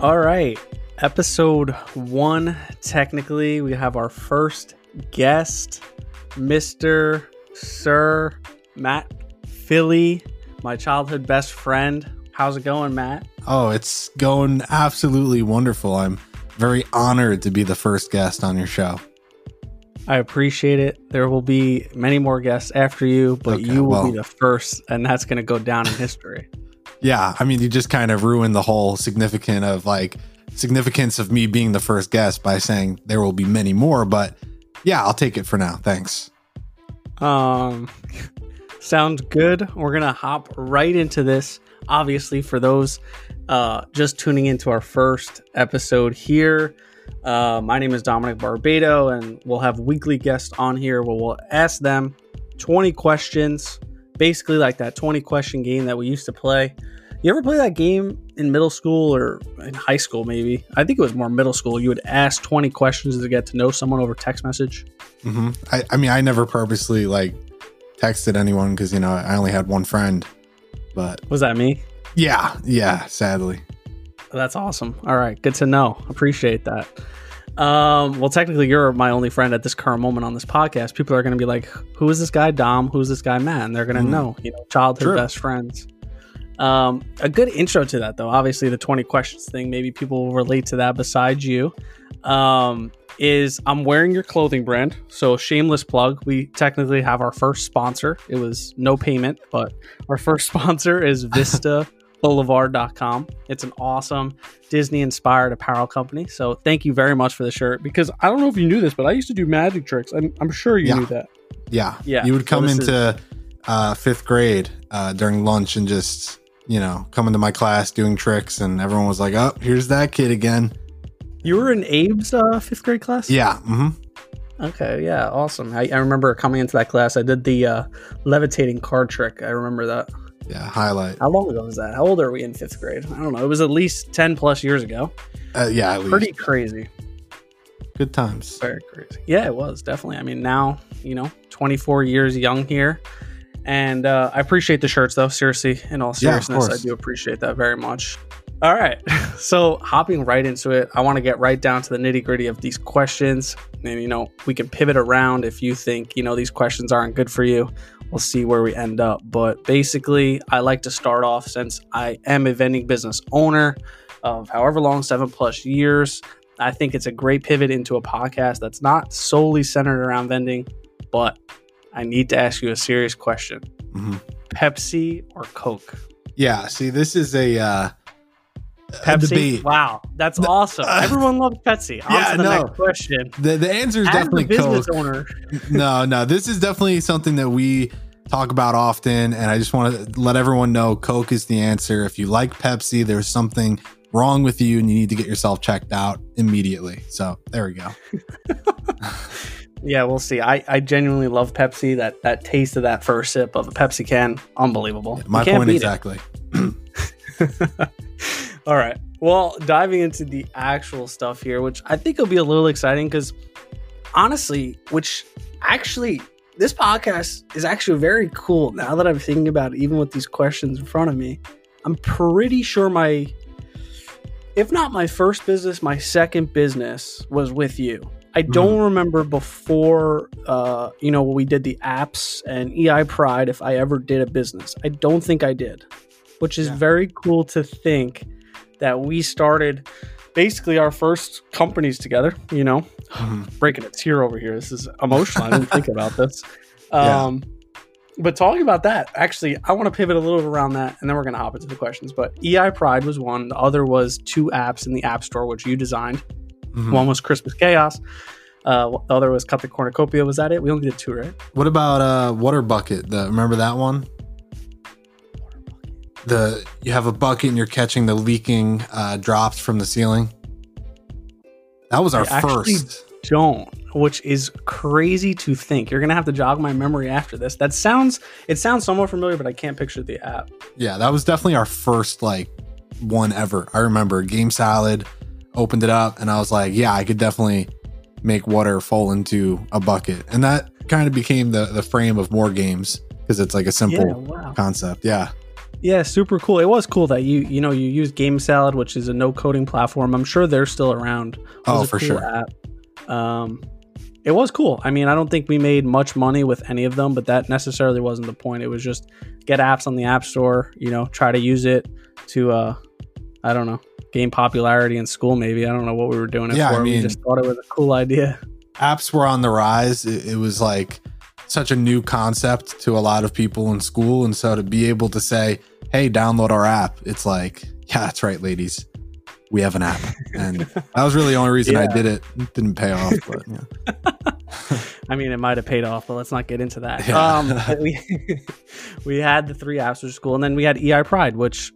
All right. Episode one, technically, we have our first guest, Mr. Sir Matt Philie, my childhood best friend. How's it going, Matt? Oh, it's going absolutely wonderful. I'm very honored to be the first guest on your show. I appreciate it. There will be many more guests after you, but Okay, you will well- be the first, and that's going to go down in history. Yeah, I mean, you just kind of ruined the whole significant of like significance of me being the first guest by saying there will be many more, but yeah, I'll take it for now. Thanks. Um, sounds good. We're gonna hop right into this. Obviously, for those uh, just tuning into our first episode here, uh, my name is Dominic Barbado, and we'll have weekly guests on here where we'll ask them 20 questions, basically like that 20 question game that we used to play. You ever play that game in middle school or in high school? Maybe I think it was more middle school. You would ask 20 questions to get to know someone over text message. Mm-hmm. I, I mean, I never purposely like texted anyone because you know I only had one friend, but Was that me? yeah, yeah, sadly. That's awesome. All right, good to know. Appreciate that. Um, well, technically, you're my only friend at this current moment on this podcast. People are going to be like, "Who is this guy, Dom? Who's this guy, Matt?" And they're going to Mhm. know, you know, childhood True. best friends. Um, a good intro to that, though. Obviously, the 20 questions thing. Maybe people will relate to that. Besides you, um, is I'm wearing your clothing brand. So shameless plug. We technically have our first sponsor. It was no payment, but our first sponsor is Vista. Boulevard.com. It's an awesome Disney inspired apparel company. So thank you very much for the shirt because I don't know if you knew this, but I used to do magic tricks. I'm, I'm sure you Yeah. knew that. Yeah, Yeah, You would come this into uh, fifth grade uh, during lunch and just you know come into my class doing tricks, and everyone was like, "Oh, here's that kid again." You were in Abe's uh, fifth grade class? Yeah. hmm Okay, yeah, awesome. I, I remember coming into that class. I did the uh, levitating card trick. I remember that. Yeah. Highlight. How long ago was that? How old are we in fifth grade? I don't know. It was at least 10 plus years ago. Uh, yeah. At least. Pretty crazy. good times. Very crazy. Yeah, it was definitely. I mean, now, you know, 24 years young here. And uh, I appreciate the shirts, though. Seriously, in all Yeah, seriousness, I do appreciate that very much. All right. So, hopping right into it, I want to get right down to the nitty gritty of these questions. And, you know, we can pivot around if you think, you know, these questions aren't good for you. We'll see where we end up. But basically, I like to start off since I am a vending business owner of however long, seven plus years. I think it's a great pivot into a podcast that's not solely centered around vending, but I need to ask you a serious question hmm Pepsi or Coke? Yeah. See, this is a, uh, a Pepsi? debate. Wow, that's awesome. uh, Everyone loves Pepsi. On yeah, to the no. next question. The the answer is As a definitely business Coke. owner, no, no. This is definitely something that we talk about often, and I just want to let everyone know Coke is the answer. If you like Pepsi, there's something wrong with you, and you need to get yourself checked out immediately. So there we go. yeah, we'll see. I, I genuinely love Pepsi. That that taste of that first sip of a Pepsi can, unbelievable. You My point exactly. All right. Well, diving into the actual stuff here, which I think will be a little exciting because honestly, which actually, this podcast is actually very cool now that I'm thinking about it, even with these questions in front of me. I'm pretty sure my, if not my first business, my second business was with you. I don't remember before, uh, you know, we did the apps and EI Pride if I ever did a business. I don't think I did, which is Yeah. very cool to think that we started basically our first companies together, you know, Mhm. breaking a tear over here. This is emotional. I didn't think about this. Yeah. Um, but talking about that, actually, I want to pivot a little around that and then we're going to hop into the questions. But EI Pride was one. The other was two apps in the App Store, which you designed. Mhm. One was Christmas Chaos. Uh, the other was Cut the Cornucopia. Was that it? We only did two, right? What about uh water bucket? The remember that one? The you have a bucket and you're catching the leaking uh, drops from the ceiling. That was our I first. Don't, which is crazy to think. You're gonna have to jog my memory after this. That sounds it sounds somewhat familiar, but I can't picture the app. Yeah, that was definitely our first like one ever. I remember game salad opened it up and I was like, yeah, I could definitely make water fall into a bucket. And that kind of became the the frame of more games because it's like a simple Yeah, wow. concept. Yeah. Yeah, super cool. It was cool that you you know you use Game Salad, which is a no coding platform. I'm sure they're still around. Oh, for cool sure. App. Um, it was cool. I mean, I don't think we made much money with any of them, but that necessarily wasn't the point. It was just get apps on the App Store. You know, try to use it to uh, I don't know, gain popularity in school. Maybe I don't know what we were doing it Yeah, I for. we just thought it was a cool idea. apps were on the rise. It, it was like such a new concept to a lot of people in school. And so to be able to say, hey, download our app, it's like, yeah, that's right, ladies. We have an app. And that was really the only reason I did it. It didn't pay off, but yeah. I mean, it might have paid off, but let's not get into that. Yeah. Um, we we had the three apps, which is cool, and then we had EI Pride, which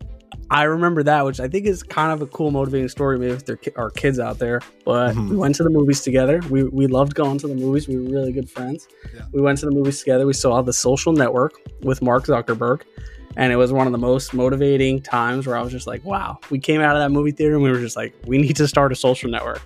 I remember that, which I think is kind of a cool, motivating story, maybe with our kids out there. But Mhm. we went to the movies together. We we loved going to the movies. We were really good friends. Yeah. We went to the movies together. We saw The Social Network with Mark Zuckerberg. And it was one of the most motivating times where I was just like, wow, we came out of that movie theater and we were just like, we need to start a social network.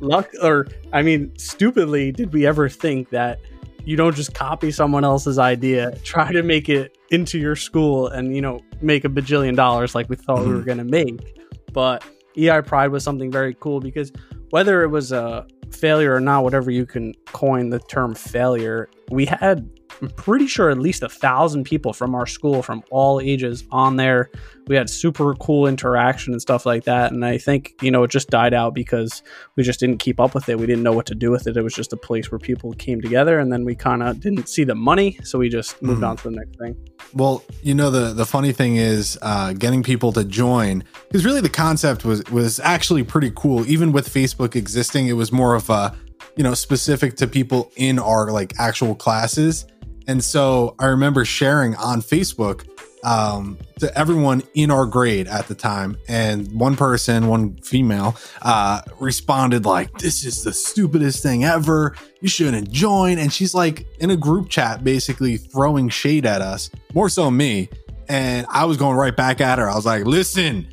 Luck or i mean stupidly did we ever think that you don't just copy someone else's idea try to make it into your school and you know make a bajillion dollars like we thought we were Mhm. going to make. But ei pride was something very cool because whether it was a failure or not whatever you can coin the term failure we had i'm pretty sure at least a thousand people from our school from all ages on there we had super cool interaction and stuff like that and i think you know it just died out because we just didn't keep up with it. We didn't know what to do with it. It was just a place where people came together, and then we kind of didn't see the money, so we just moved Mhm. on to the next thing. Well, you know the the funny thing is uh, getting people to join because really the concept was was actually pretty cool. Even with Facebook existing, it was more of a you know specific to people in our like actual classes. And so I remember sharing on Facebook um, to everyone in our grade at the time, and one person, one female, uh, responded like, "This is the stupidest thing ever. You shouldn't join." And she's like in a group chat, basically throwing shade at us, more so me. And I was going right back at her. I was like, "Listen."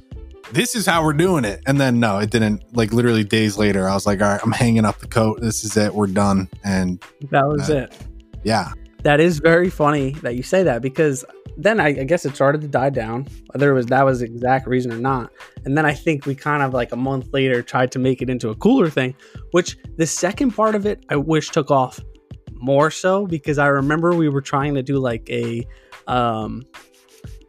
This is how we're doing it. And then no, it didn't like literally days later. I was like, all right, I'm hanging up the coat. This is it. We're done. And That was Uh, it. yeah. That is very funny that you say that because then I, I guess it started to die down, whether it was that was the exact reason or not. And then I think we kind of like a month later tried to make it into a cooler thing, which the second part of it I wish took off more so because I remember we were trying to do like a um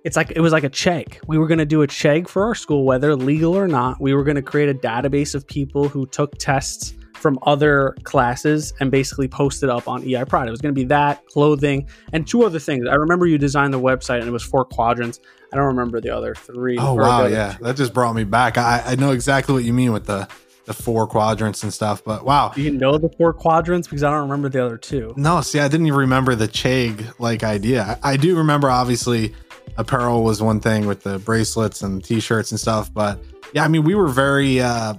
it's like it was like a chegg. We were going to do a chegg for our school whether legal or not. We were going to create a database of people who took tests from other classes and basically post it up on EI Pride. It was going to be that, clothing, and two other things. I remember you designed the website and it was four quadrants. I don't remember the other three. Oh wow, yeah, two. that just brought me back. I, I know exactly what you mean with the the four quadrants and stuff. But wow, Do you know the four quadrants? Because I don't remember the other two. no, see, I didn't even remember the Chegg like idea. I, I do remember obviously apparel was one thing with the bracelets and t-shirts and stuff. But yeah, I mean, we were very. uh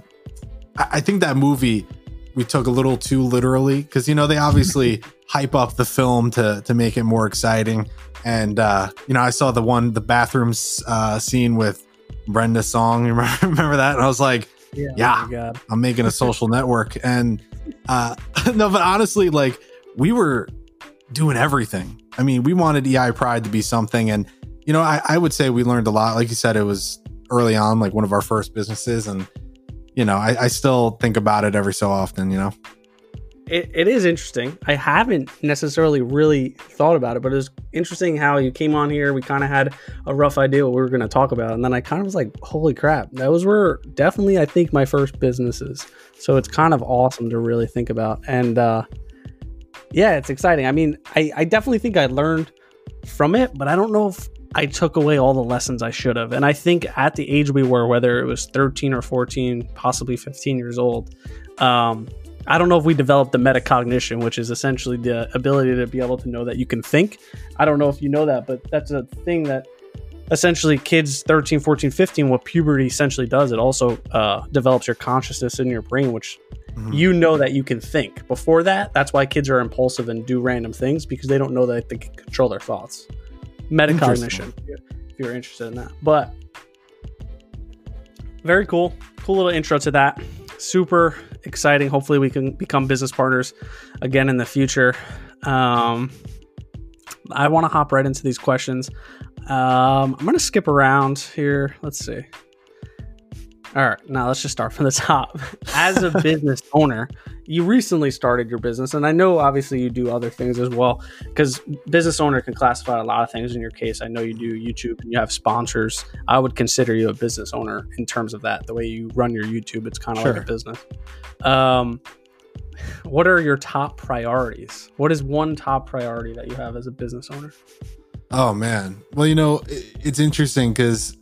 I, I think that movie we took a little too literally because you know they obviously hype up the film to to make it more exciting. And uh, you know, I saw the one the bathrooms uh, scene with Brenda Song. You remember, remember that? And I was like, Yeah. Yeah. Oh. I'm making a social network. And uh no, but honestly, like we were doing everything. I mean, we wanted EI Pride to be something. And you know, I, I would say we learned a lot. Like you said, it was early on, like one of our first businesses. And you know, I, I still think about it every so often, you know. It, it is interesting. I haven't necessarily really thought about it, but it was interesting how you came on here. We kind of had a rough idea what we were going to talk about. And then I kind of was like, holy crap, those were definitely, I think, my first businesses. So it's kind of awesome to really think about. And uh, yeah, it's exciting. I mean, I, I definitely think I learned from it, but I don't know if I took away all the lessons I should have. And I think at the age we were, whether it was 13 or 14, possibly 15 years old, um, I don't know if we developed the metacognition, which is essentially the ability to be able to know that you can think. I don't know if you know that, but that's a thing that essentially kids 13, 14, 15, what puberty essentially does, it also uh, develops your consciousness in your brain, which Mhm. you know that you can think. Before that, that's why kids are impulsive and do random things because they don't know that they can control their thoughts. Metacognition, if you're interested in that. But very cool. Cool little intro to that. Super exciting. Hopefully, we can become business partners again in the future. Um, I want to hop right into these questions. Um, I'm gonna skip around here. Let's see. All right, now let's just start from the top. As a business owner, you recently started your business, and I know obviously you do other things as well. Because business owner can classify a lot of things. In your case, I know you do YouTube and you have sponsors. I would consider you a business owner in terms of that. The way you run your YouTube, it's kind of Sure. like a business. Um, what are your top priorities? What is one top priority that you have as a business owner? Oh man. Well, you know, it's interesting because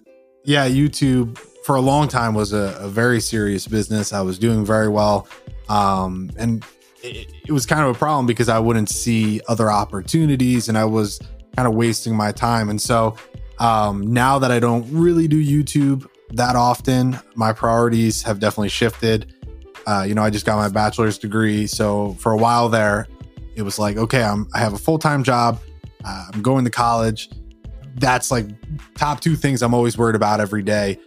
yeah, YouTube for a long time was a, a very serious business. I was doing very well. Um, and it, it was kind of a problem because I wouldn't see other opportunities and I was kind of wasting my time. And so um, now that I don't really do YouTube that often, my priorities have definitely shifted. Uh, you know, I just got my bachelor's degree. So for a while there, it was like, okay, I'm, I have a full time job. Uh, I'm going to college. That's like top two things I'm always worried about every day,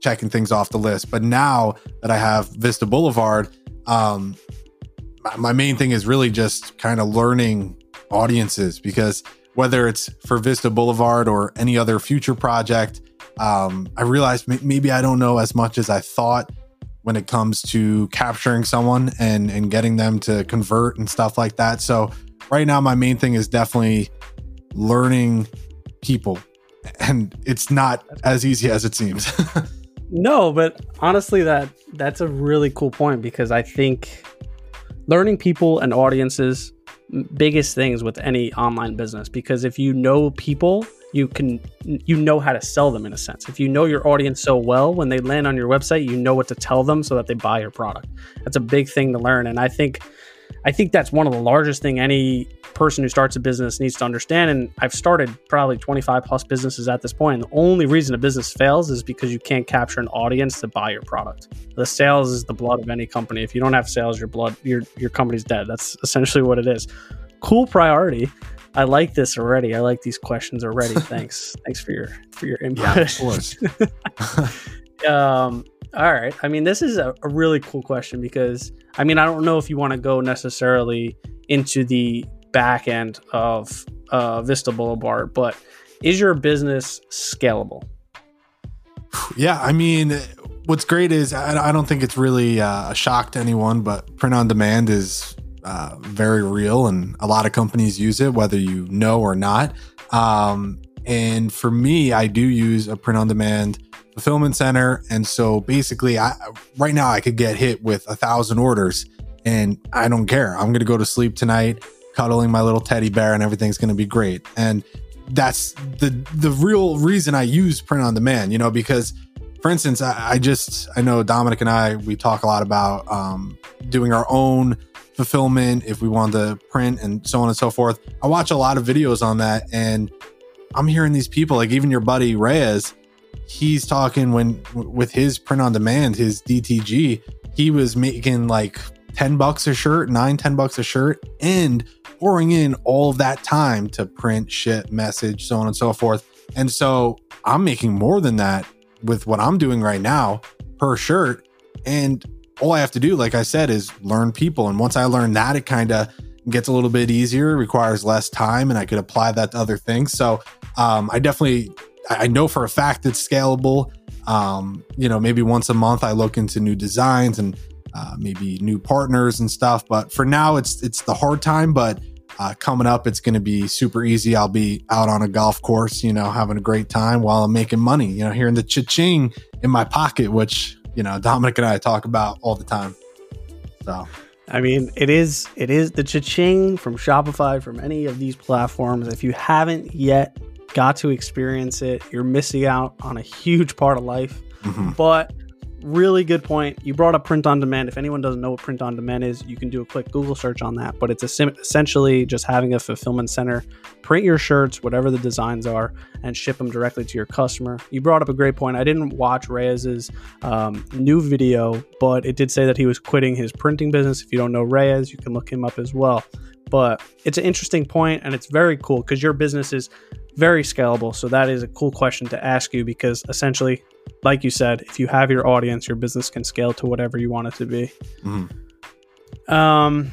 checking things off the list. But now that I have Vista Boulevard, um, my, my main thing is really just kind of learning audiences because whether it's for Vista Boulevard or any other future project, um, I realized m- maybe I don't know as much as I thought when it comes to capturing someone and and getting them to convert and stuff like that. So right now, my main thing is definitely learning people, and it's not as easy as it seems. No, but honestly, that that's a really cool point because I think learning people and audiences biggest things with any online business because if you know people you can you know how to sell them in a sense. If you know your audience so well when they land on your website you know what to tell them so that they buy your product. That's a big thing to learn. And i think i think that's one of the largest thing any person who starts a business needs to understand and i've started probably 25 plus businesses at this point and the only reason a business fails is because you can't capture an audience to buy your product. The sales is the blood of any company. If you don't have sales your blood your your company's dead. That's essentially what it is. Cool priority. I like this already. I like these questions already. Thanks. Thanks for your for your input yeah, of course. um all right i mean this is a, a really cool question because i mean i don't know if you want to go necessarily into the back end of uh, vista boulevard but is your business scalable yeah, I mean, what's great is I, I don't think it's really uh, a shock to anyone, but print on demand is uh, very real, and a lot of companies use it, whether you know or not. Um, and for me, I do use a print on demand fulfillment center, and so basically, I right now I could get hit with a thousand orders, and I don't care. I'm to go to sleep tonight, cuddling my little teddy bear, and everything's to be great. And that's the the real reason I use print on demand, you know, because for instance, I, I just I know Dominic and I we talk a lot about um, doing our own fulfillment if we want to print and so on and so forth. I watch a lot of videos on that, and I'm hearing these people like even your buddy Reyes, he's talking when with his print on demand, his DTG, he was making like 10 bucks a shirt, nine, 10 bucks a shirt, and pouring in all that time to print, ship, message, so on and so forth. And so I'm making more than that with what I'm doing right now per shirt. And all I have to do, like I said, is learn people. And once I learn that, it kind of gets a little bit easier, requires less time, and I could apply that to other things. So um, I definitely, I know for a fact it's scalable. Um, you know, maybe once a month I look into new designs and uh, maybe new partners and stuff. But for now, it's it's the hard time. But uh, coming up, it's going to be super easy. I'll be out on a golf course, you know, having a great time while I'm making money. You know, hearing the cha-ching in my pocket, which you know Dominic and I talk about all the time. So I mean, it is it is the cha-ching from Shopify from any of these platforms. If you haven't yet got to experience it, you're missing out on a huge part of life. mhm. But really good point. You brought up print on demand. If anyone doesn't know what print on demand is, you can do a quick Google search on that. But it's a sim- essentially just having a fulfillment center print your shirts, whatever the designs are, and ship them directly to your customer. You brought up a great point. I didn't watch Reyes's um, new video, but it did say that he was quitting his printing business. If you don't know Reyes, you can look him up as well. But it's an interesting point, and it's very cool because your business is very scalable. So that is a cool question to ask you because essentially like you said, if you have your audience, your business can scale to whatever you want it to be. Mhm. Um,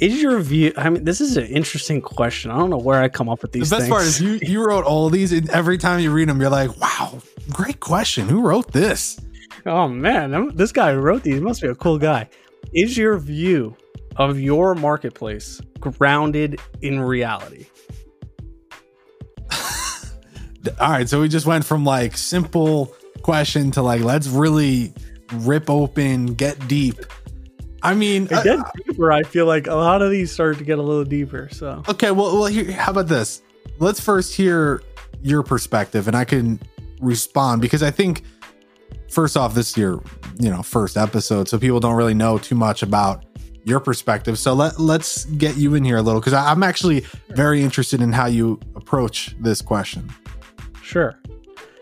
is your view? I mean, this is an interesting question. I don't know where I come up with these. The best things. part is you you wrote all these, and every time you read them, you're like, "Wow, great question. Who wrote this?" Oh man, I'm- this guy who wrote these must be a cool guy. Is your view of your marketplace grounded in reality? All right, so we just went from like simple question to like let's really rip open, get deep. I mean, It uh, gets deeper. I feel like a lot of these start to get a little deeper. So Okay, well, well, here, how about this? Let's first hear your perspective, and I can respond because I think first off, this is your you know first episode, so people don't really know too much about your perspective. So let let's get you in here a little because I'm actually very interested in how you approach this question. Sure.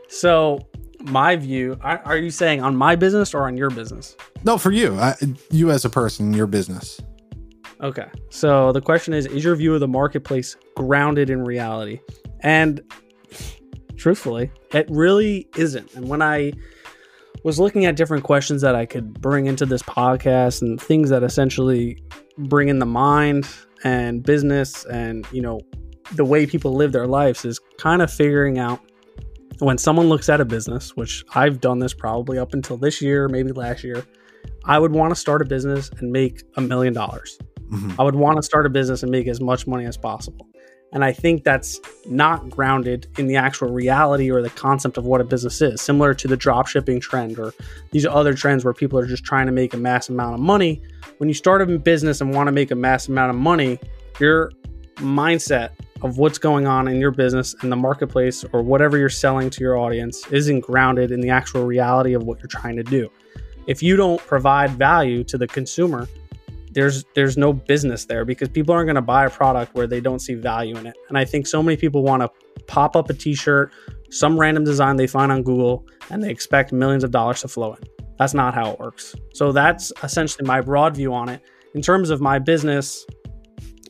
So my view, are you saying on my business or on your business? No, for you, I, you as a person, your business. Okay. So the question is Is your view of the marketplace grounded in reality? And truthfully, it really isn't. And when I was looking at different questions that I could bring into this podcast and things that essentially bring in the mind and business and, you know, the way people live their lives is kind of figuring out when someone looks at a business, which I've done this probably up until this year, maybe last year, I would want to start a business and make a million dollars. Mhm. I would want to start a business and make as much money as possible. And I think that's not grounded in the actual reality or the concept of what a business is, similar to the drop shipping trend or these other trends where people are just trying to make a mass amount of money. When you start a business and want to make a mass amount of money, your mindset of what's going on in your business and the marketplace or whatever you're selling to your audience isn't grounded in the actual reality of what you're trying to do. If you don't provide value to the consumer, there's there's no business there because people aren't going to buy a product where they don't see value in it. And I think so many people want to pop up a t-shirt, some random design they find on Google and they expect millions of dollars to flow in. That's not how it works. So that's essentially my broad view on it. In terms of my business,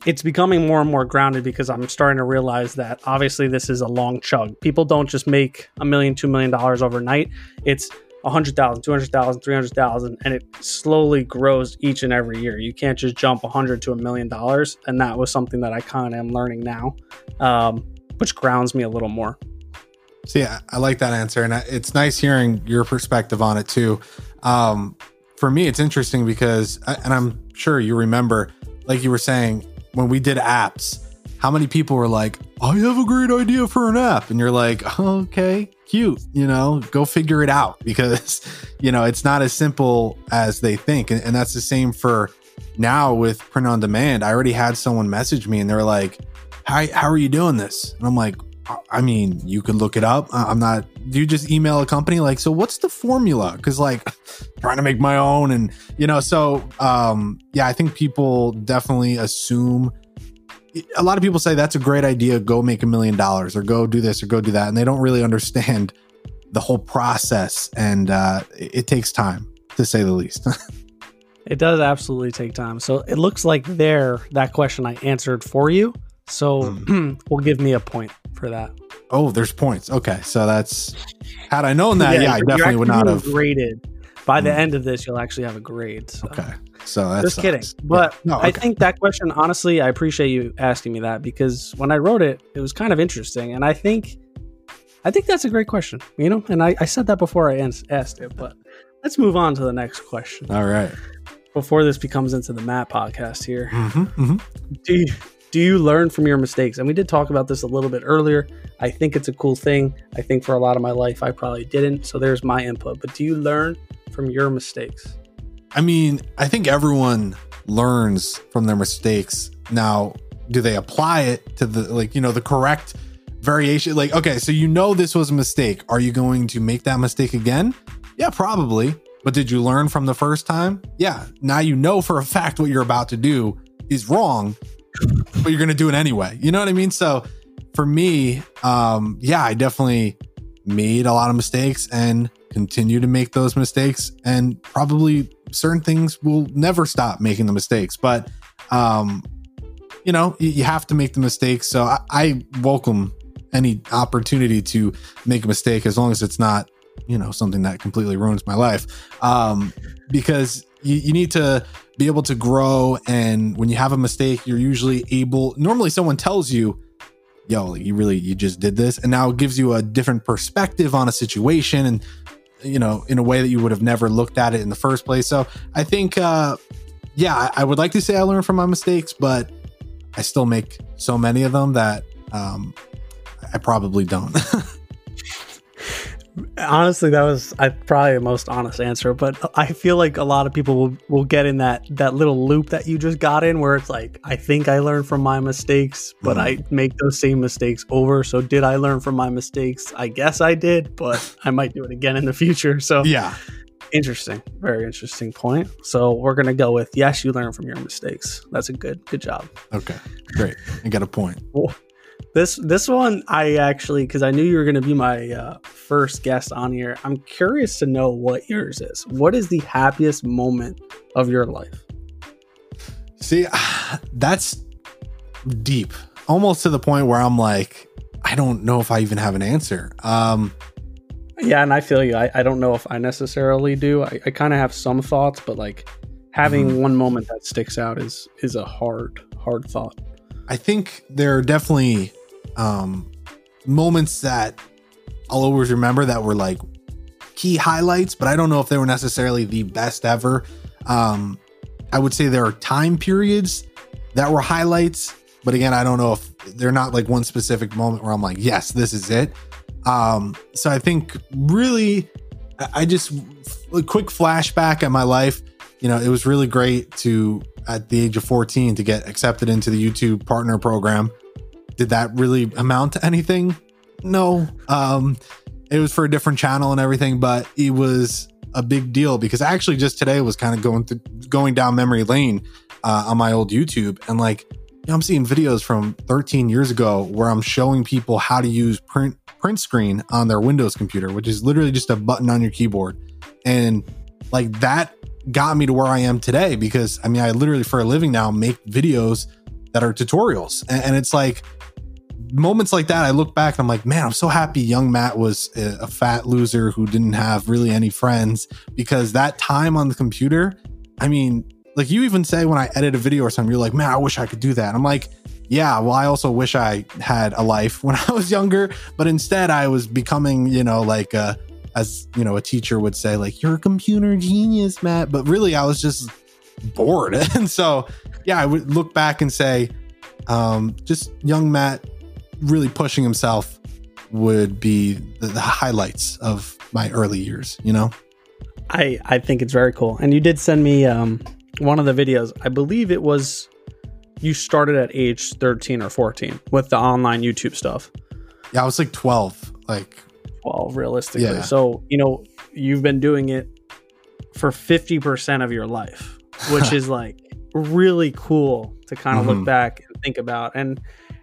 it's becoming more and more grounded because I'm starting to realize that obviously this is a long chug. People don't just make a million, two million dollars overnight. It's a hundred thousand, two hundred thousand, three hundred thousand, and it slowly grows each and every year. You can't just jump a hundred to a million dollars, and that was something that I kind of am learning now, um, which grounds me a little more. See, I, I like that answer, and I, it's nice hearing your perspective on it too. Um, for me, it's interesting because, and I'm sure you remember, like you were saying, when we did apps, how many people were like, "I have a great idea for an app," and you're like, "Okay, cute," you know, go figure it out because, you know, it's not as simple as they think, and, and that's the same for now with print on demand. I already had someone message me, and they were like, "How how are you doing this?" And I'm like. I mean, you could look it up. I'm not. Do you just email a company like, so what's the formula? Because like, trying to make my own, and you know, so um, yeah, I think people definitely assume. A lot of people say that's a great idea. Go make a million dollars, or go do this, or go do that, and they don't really understand the whole process, and uh, it, it takes time to say the least. It does absolutely take time. So it looks like there that question I answered for you. So will give me a point for that. oh, there's points. Okay, so that's had I known that, yeah, I definitely would not have. graded. By the Hmm. end of this, you'll actually have a grade. So. Okay, so that's Just kidding. But No, I think that question, honestly, I appreciate you asking me that because when I wrote it, it was kind of interesting. And I think, I think that's a great question, you know? And I, I said that before I asked it, but let's move on to the next question all right. before this becomes into the Matt podcast here. hmm hmm Do you, do you learn from your mistakes? And we did talk about this a little bit earlier. I think it's a cool thing. I think for a lot of my life, I probably didn't. So there's my input. But do you learn from your mistakes? I mean, I think everyone learns from their mistakes. Now, do they apply it to the like, you know, the correct variation? Like, okay, so you know this was a mistake. Are you going to make that mistake again? Yeah, probably. But did you learn from the first time? Yeah. Now you know for a fact what you're about to do is wrong, but you're going to do it anyway. You know what I mean? So for me, um, yeah, I definitely made a lot of mistakes and continue to make those mistakes and probably certain things will never stop making the mistakes but um you know you, you have to make the mistakes so I, I welcome any opportunity to make a mistake as long as it's not you know something that completely ruins my life um because you, you need to be able to grow. And when you have a mistake, you're usually able, normally someone tells you, yo, you really, you just did this. And now it gives you a different perspective on a situation and, you know, in a way that you would have never looked at it in the first place. So I think, uh, yeah, I, would like to say I learned from my mistakes, but I still make so many of them that um, I probably don't. Honestly, that was I probably the most honest answer, but I feel like a lot of people will, will get in that that little loop that you just got in where it's like, I think I learned from my mistakes, but mm. I make those same mistakes over. So did I learn from my mistakes? I guess I did, but I might do it again in the future. So yeah. Interesting. Very interesting point. So we're gonna go with yes, you learn from your mistakes. That's a good good job. Okay. Great. I got a point. This this one I actually because I knew you were going to be my uh, first guest on here. I'm curious to know what yours is. What is the happiest moment of your life? See, that's deep, almost to the point where I'm like, I don't know if I even have an answer. Um, yeah, and I feel you. I, I don't know if I necessarily do. I, I kind of have some thoughts, but like having mm-hmm. one moment that sticks out is is a hard hard thought. I think there are definitely um, moments that I'll always remember that were like key highlights, but I don't know if they were necessarily the best ever. Um, I would say there are time periods that were highlights, but again, I don't know if they're not like one specific moment where I'm like, yes, this is it. Um, so I think really, I just a quick flashback at my life. You know, it was really great to at the age of 14 to get accepted into the YouTube partner program. Did that really amount to anything? No. Um, it was for a different channel and everything, but it was a big deal because actually just today was kind of going through going down memory lane uh, on my old YouTube and like you know, I'm seeing videos from 13 years ago where I'm showing people how to use print print screen on their Windows computer, which is literally just a button on your keyboard. And like that got me to where I am today because I mean, I literally for a living now make videos that are tutorials. And, and it's like moments like that, I look back and I'm like, man, I'm so happy young Matt was a, a fat loser who didn't have really any friends because that time on the computer, I mean, like you even say when I edit a video or something, you're like, man, I wish I could do that. And I'm like, yeah, well, I also wish I had a life when I was younger, but instead I was becoming, you know, like a, as you know, a teacher would say, like, you're a computer genius, Matt. But really, I was just bored. and so, yeah, I would look back and say, um, just young Matt really pushing himself would be the, the highlights of my early years, you know? I, I think it's very cool. And you did send me um, one of the videos. I believe it was you started at age 13 or 14 with the online YouTube stuff. Yeah, I was like 12, like 12 realistically. Yeah. So, you know, you've been doing it for 50% of your life, which is like really cool to kind of mm-hmm. look back and think about. And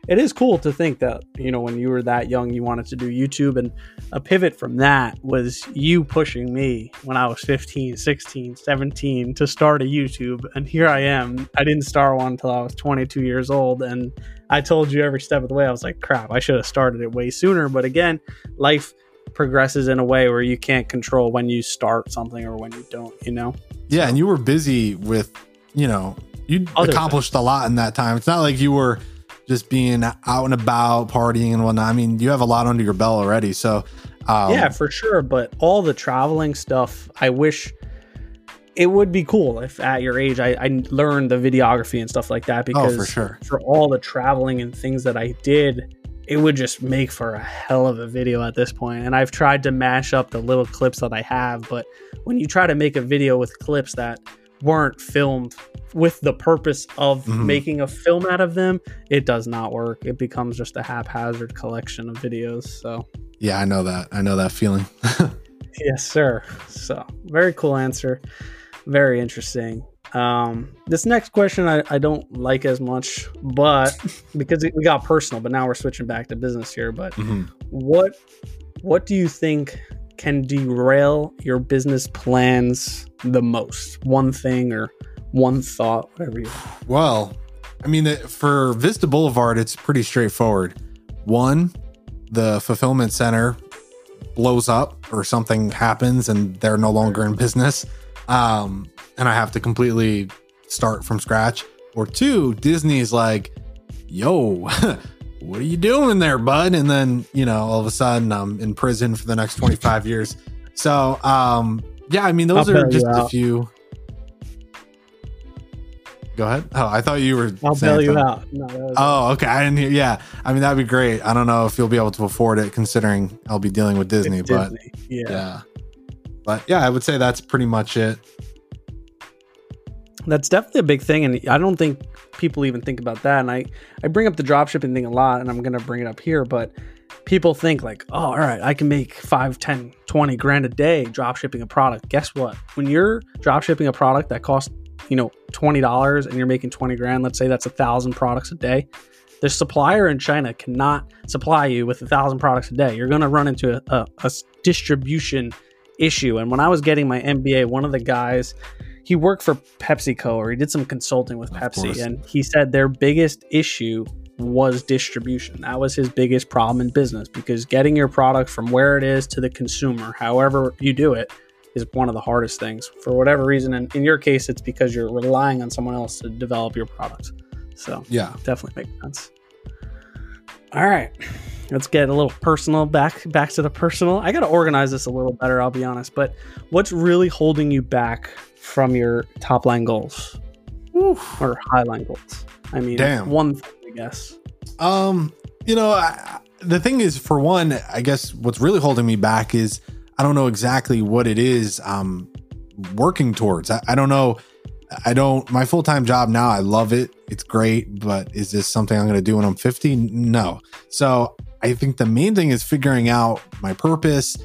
it is cool to think that you know when you were that young you wanted to do youtube and a pivot from that was you pushing me when i was 15 16 17 to start a youtube and here i am i didn't start one until i was 22 years old and i told you every step of the way i was like crap i should have started it way sooner but again life progresses in a way where you can't control when you start something or when you don't you know yeah so. and you were busy with you know you accomplished things. a lot in that time it's not like you were just being out and about, partying and whatnot. I mean, you have a lot under your belt already. So, um, yeah, for sure. But all the traveling stuff, I wish it would be cool if at your age I, I learned the videography and stuff like that because oh, for sure for all the traveling and things that I did, it would just make for a hell of a video at this point. And I've tried to mash up the little clips that I have, but when you try to make a video with clips that weren't filmed with the purpose of mm-hmm. making a film out of them, it does not work. It becomes just a haphazard collection of videos. So, yeah, I know that. I know that feeling. yes, sir. So, very cool answer. Very interesting. Um, this next question I, I don't like as much, but because we got personal, but now we're switching back to business here. But mm-hmm. what what do you think can derail your business plans the most? One thing or one thought, whatever you. Well, I mean, for Vista Boulevard, it's pretty straightforward. One, the fulfillment center blows up or something happens and they're no longer in business. Um, and I have to completely start from scratch. Or two, Disney's like, yo, what are you doing there, bud? And then, you know, all of a sudden I'm in prison for the next 25 years. So, um, yeah, I mean, those I'll are just a few. Go ahead. Oh, I thought you were. I'll bail you out. No, Oh, okay. I didn't hear. Yeah, I mean that'd be great. I don't know if you'll be able to afford it, considering I'll be dealing with Disney. it's But Disney. yeah. yeah, but yeah, I would say that's pretty much it. That's definitely a big thing, and I don't think people even think about that. And I, I bring up the dropshipping thing a lot, and I'm gonna bring it up here, but people think like, oh, all right, I can make 5, 10, 20 grand a day dropshipping a product. Guess what? When you're dropshipping a product that costs, you know, twenty dollars and you're making 20 grand, let's say that's a thousand products a day. The supplier in China cannot supply you with a thousand products a day. You're gonna run into a distribution issue. And when I was getting my MBA, one of the guys he worked for PepsiCo or he did some consulting with Of Pepsi course. and he said their biggest issue was distribution. That was his biggest problem in business because getting your product from where it is to the consumer, however you do it, is one of the hardest things. For whatever reason, and in your case, it's because you're relying on someone else to develop your product. So Yeah, definitely makes sense. All right, let's get a little personal. Back back to the personal. I got to organize this a little better. I'll be honest. But what's really holding you back from your top line goals or high line goals? I mean, Damn. one thing, I guess. Um, you know, I, the thing is, for one, I guess what's really holding me back is I don't know exactly what it is I'm working towards. I, I don't know. I don't, my full time job now, I love it. It's great. But is this something I'm going to do when I'm 50? No. So I think the main thing is figuring out my purpose,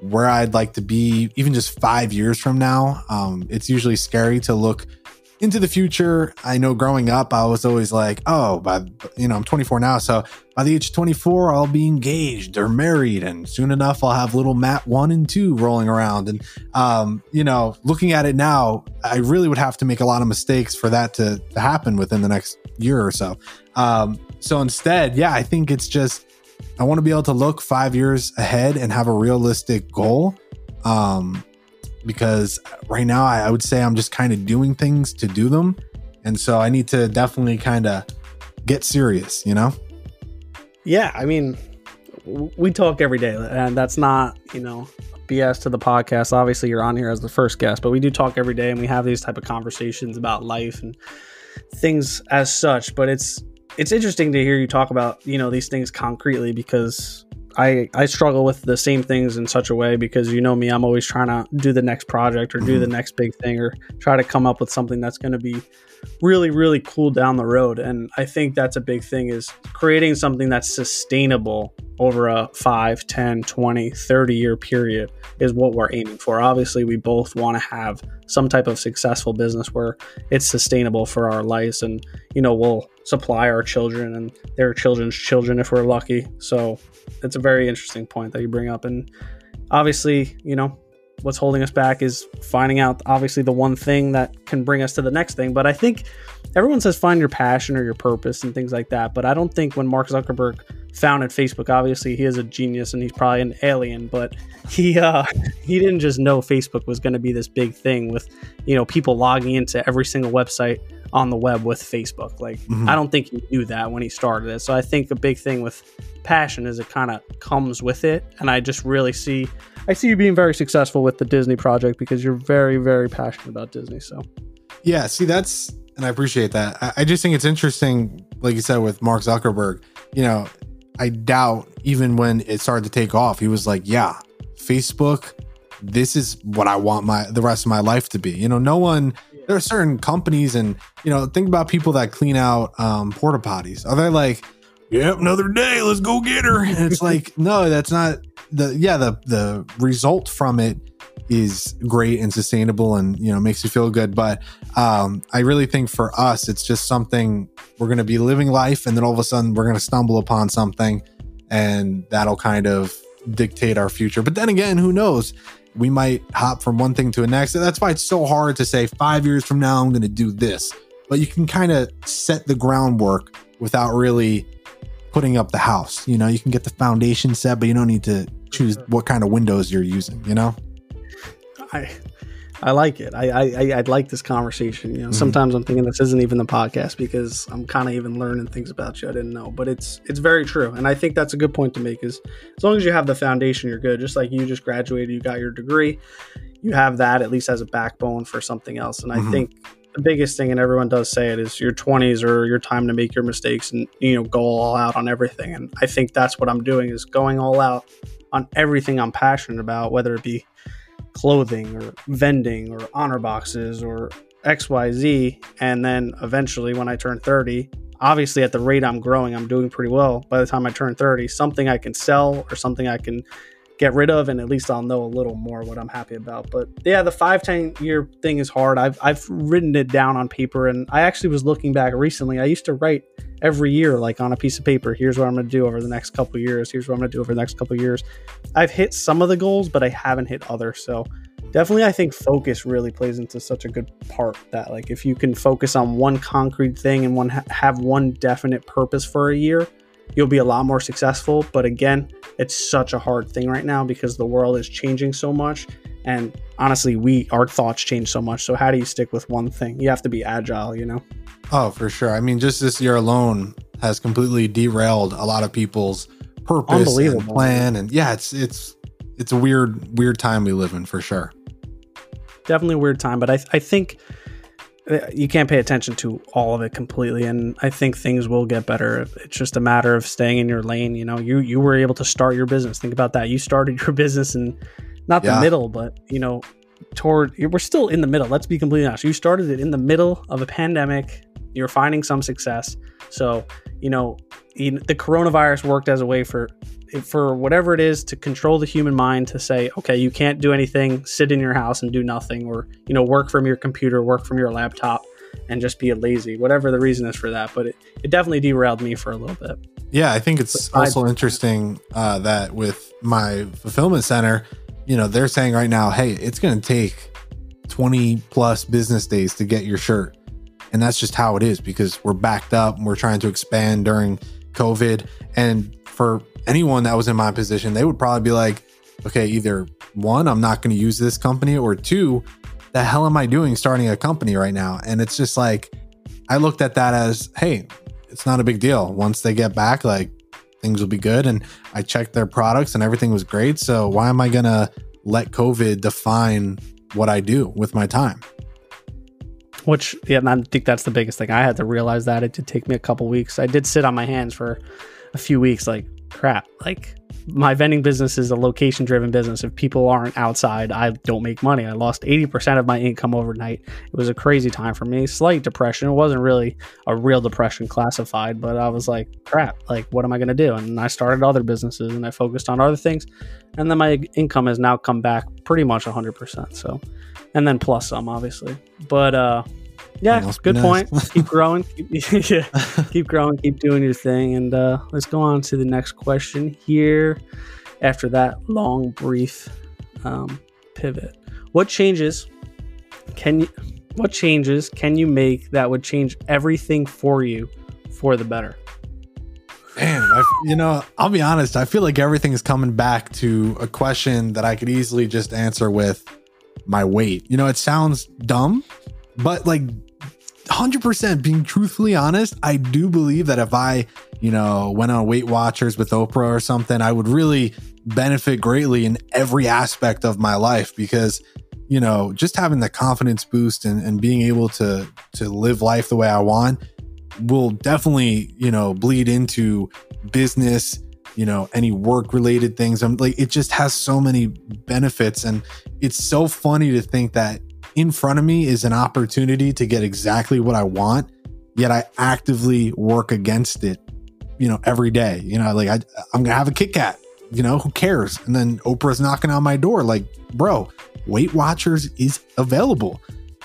where I'd like to be, even just five years from now. Um, it's usually scary to look into the future. I know growing up, I was always like, oh, by you know, I'm 24 now, so by the age of 24, I'll be engaged or married, and soon enough, I'll have little Matt one and two rolling around. And um, you know, looking at it now, I really would have to make a lot of mistakes for that to, to happen within the next year or so. Um, so instead, yeah, I think it's just I want to be able to look five years ahead and have a realistic goal. Um, because right now I, I would say I'm just kind of doing things to do them. And so I need to definitely kind of get serious, you know? Yeah, I mean, we talk every day, and that's not you know BS to the podcast. Obviously, you're on here as the first guest, but we do talk every day, and we have these type of conversations about life and things as such. But it's it's interesting to hear you talk about you know these things concretely because I I struggle with the same things in such a way because you know me, I'm always trying to do the next project or do the mm-hmm. next big thing or try to come up with something that's going to be really really cool down the road. And i think that's a big thing is creating something that's sustainable over a 5 10 20 30 year period is what we're aiming for. Obviously we both want to have some type of successful business where it's sustainable for our lives and you know we'll supply our children and their children's children if we're lucky. So it's a very interesting point that you bring up and obviously you know what's holding us back is finding out obviously the one thing that can bring us to the next thing but i think everyone says find your passion or your purpose and things like that but i don't think when mark zuckerberg founded facebook obviously he is a genius and he's probably an alien but he uh he didn't just know facebook was going to be this big thing with you know people logging into every single website on the web with facebook like Mhm. i don't think he knew that when he started it so i think a big thing with passion is it kind of comes with it and i just really see I see you being very successful with the Disney project because you're very, very passionate about Disney. So Yeah, see, that's, and I appreciate that. I, I just think it's interesting, like you said, with Mark Zuckerberg, you know, I doubt even when it started to take off, he was like, yeah, Facebook, this is what I want my, the rest of my life to be. You know, no one, there are certain companies and, you know, think about people that clean out um, porta potties. Are they like, yep, another day, let's go get her? And it's like, no, that's not the, yeah, the, the result from it is great and sustainable and, you know, makes you feel good. But, um, I really think for us, it's just something we're going to be living life, and then all of a sudden we're going to stumble upon something, and that'll kind of dictate our future. But then again, who knows? We might hop from one thing to the next. And that's why it's so hard to say five years from now I'm going to do this. But you can kind of set the groundwork without really putting up the house. You know, you can get the foundation set, but you don't need to choose what kind of windows you're using. You know? I I like it. I, I I like this conversation. You know, mm-hmm. sometimes I'm thinking this isn't even the podcast because I'm kind of even learning things about you I didn't know. But it's it's very true, and I think that's a good point to make. Is as long as you have the foundation, you're good. Just like you just graduated, you got your degree, you have that at least as a backbone for something else. And I mm-hmm. think the biggest thing, and everyone does say it, is your 20s or your time to make your mistakes and you know go all out on everything. And I think that's what I'm doing is going all out on everything I'm passionate about, whether it be clothing or vending or honor boxes or XYZ. And then eventually, when I turn 30, obviously at the rate I'm growing, I'm doing pretty well. By the time I turn 30, something I can sell or something I can get rid of, and at least I'll know a little more what I'm happy about. But yeah, the five ten year thing is hard. I've I've written it down on paper, and I actually was looking back recently. I used to write every year, like on a piece of paper. Here's what I'm going to do over the next couple years. Here's what I'm going to do over the next couple years. I've hit some of the goals, but I haven't hit others. So definitely, I think focus really plays into such a good part. That like if you can focus on one concrete thing and one have one definite purpose for a year you'll be a lot more successful. But again, it's such a hard thing right now because the world is changing so much. And honestly, we our thoughts change so much. So how do you stick with one thing? You have to be agile, you know? Oh, for sure. I mean, just this year alone has completely derailed a lot of people's purpose and plan. And yeah, it's it's it's a weird, weird time we live in for sure. Definitely a weird time, but I I think Uh, you can't pay attention to all of it completely and i think things will get better. It's just a matter of staying in your lane you know? You you were able to start your business. Think about that. You started your business in not the yeah. middle but you know toward we're still in the middle. Let's be completely honest. You started it in the middle of a pandemic. You're finding some success. So you know the coronavirus worked as a way for for whatever it is to control the human mind to say, okay, you can't do anything, sit in your house and do nothing, or you know, work from your computer, work from your laptop, and just be a lazy. Whatever the reason is for that, but it, it definitely derailed me for a little bit. Yeah, I think it's but also I, interesting uh, that with my fulfillment center, you know, they're saying right now, hey, it's going to take 20 plus business days to get your shirt. And that's just how it is because we're backed up and we're trying to expand during COVID. And for anyone that was in my position, they would probably be like, okay, either one, I'm not going to use this company, or two, the hell am I doing starting a company right now? And it's just like, I looked at that as, hey, it's not a big deal. Once they get back, like things will be good. And I checked their products and everything was great. So why am I going to let COVID define what I do with my time? Which, yeah, I think that's the biggest thing. I had to realize that it did take me a couple weeks. I did sit on my hands for a few weeks, like, crap, like my vending business is a location driven business. If people aren't outside, I don't make money. I lost 80% of my income overnight. It was a crazy time for me. Slight depression. It wasn't really a real depression classified, but I was like, crap, like, what am I going to do? And I started other businesses and I focused on other things. And then my income has now come back pretty much 100%. So, and then plus some, obviously. But, uh, yeah, good nice. point. keep growing. Keep, yeah, keep growing. Keep doing your thing. And uh, let's go on to the next question here. After that long, brief um, pivot, what changes can you? What changes can you make that would change everything for you for the better? Man, I, you know, I'll be honest. I feel like everything is coming back to a question that I could easily just answer with my weight. You know, it sounds dumb, but like 100% being truthfully honest, I do believe that if I, you know, went on Weight Watchers with Oprah or something, I would really benefit greatly in every aspect of my life because, you know, just having the confidence boost and, and being able to to live life the way I want will definitely, you know, bleed into business, you know, any work related things. I'm like, it just has so many benefits. And it's so funny to think that in front of me is an opportunity to get exactly what I want, yet I actively work against it, you know, every day. You know, like I, I'm gonna have a Kit Kat. You know, who cares? And then Oprah's knocking on my door, like, bro, Weight Watchers is available.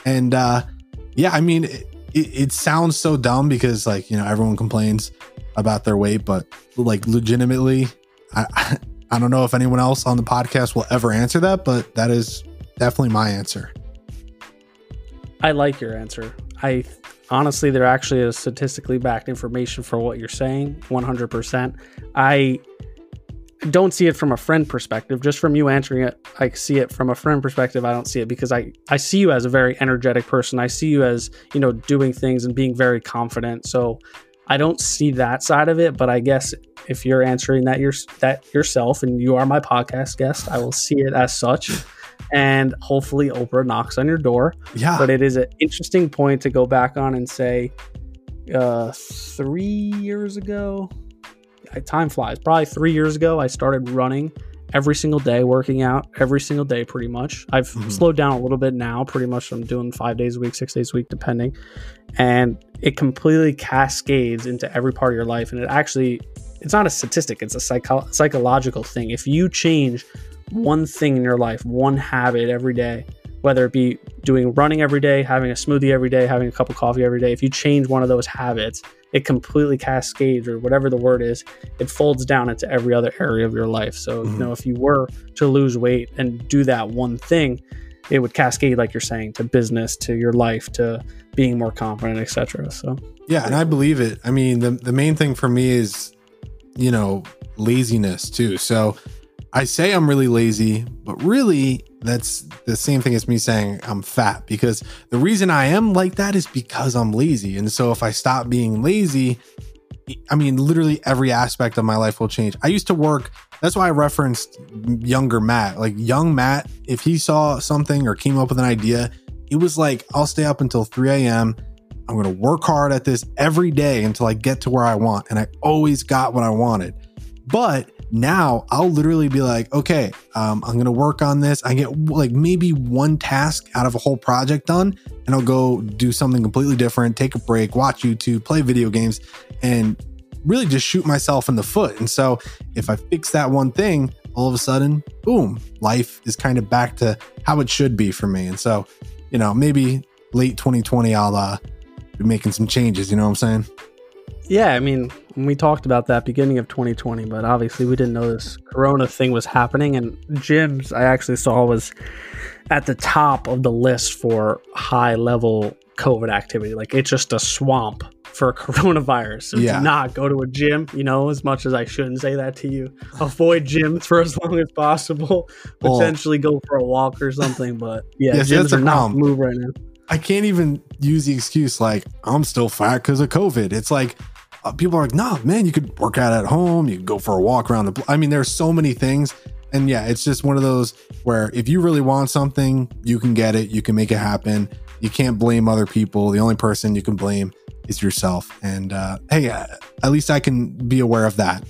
And uh, yeah, I mean, it, it sounds so dumb because like you know everyone complains about their weight, but like legitimately, I I don't know if anyone else on the podcast will ever answer that, but that is definitely my answer. I like your answer. I honestly, there actually is statistically backed information for what you're saying. 100%. I don't see it from a friend perspective. Just from you answering it, I see it from a friend perspective. I don't see it because I I see you as a very energetic person. I see you as you know doing things and being very confident. So I don't see that side of it. But I guess if you're answering that your that yourself and you are my podcast guest, I will see it as such. And hopefully Oprah knocks on your door. Yeah. But it is an interesting point to go back on and say, uh, three years ago, time flies. Probably three years ago, I started running every single day, working out every single day, pretty much. I've mm-hmm. slowed down a little bit now. Pretty much, I'm doing five days a week, six days a week, depending. And it completely cascades into every part of your life. And it actually, it's not a statistic; it's a psycho- psychological thing. If you change one thing in your life, one habit every day, whether it be doing running every day, having a smoothie every day, having a cup of coffee every day, if you change one of those habits, it completely cascades or whatever the word is, it folds down into every other area of your life. So, mm-hmm. you know, if you were to lose weight and do that one thing, it would cascade, like you're saying, to business, to your life, to being more confident, etc. So, yeah, and I believe it. I mean, the the main thing for me is, you know, laziness too. So, I say I'm really lazy, but really that's the same thing as me saying I'm fat because the reason I am like that is because I'm lazy. And so if I stop being lazy, I mean, literally every aspect of my life will change. I used to work, that's why I referenced younger Matt. Like young Matt, if he saw something or came up with an idea, it was like, I'll stay up until 3 a.m. I'm going to work hard at this every day until I get to where I want. And I always got what I wanted. But now I'll literally be like, okay, um, I'm gonna work on this. I get like maybe one task out of a whole project done, and I'll go do something completely different, take a break, watch YouTube, play video games, and really just shoot myself in the foot. And so if I fix that one thing, all of a sudden, boom, life is kind of back to how it should be for me. And so, you know, maybe late 2020, I'll uh, be making some changes. You know what I'm saying? Yeah, I mean, we talked about that beginning of 2020, but obviously we didn't know this Corona thing was happening. And gyms, I actually saw was at the top of the list for high level COVID activity. Like it's just a swamp for coronavirus. So yeah. do not go to a gym, you know, as much as I shouldn't say that to you. Avoid gyms for as long as possible. Potentially go for a walk or something. But yeah, yes, gyms are not move right now. I can't even use the excuse like I'm still fat because of COVID. It's like people are like, nah, man, you could work out at home. You could go for a walk around the. I mean, there's so many things. And yeah, it's just one of those where if you really want something, you can get it. You can make it happen. You can't blame other people. The only person you can blame is yourself. And uh, hey, uh, at least I can be aware of that.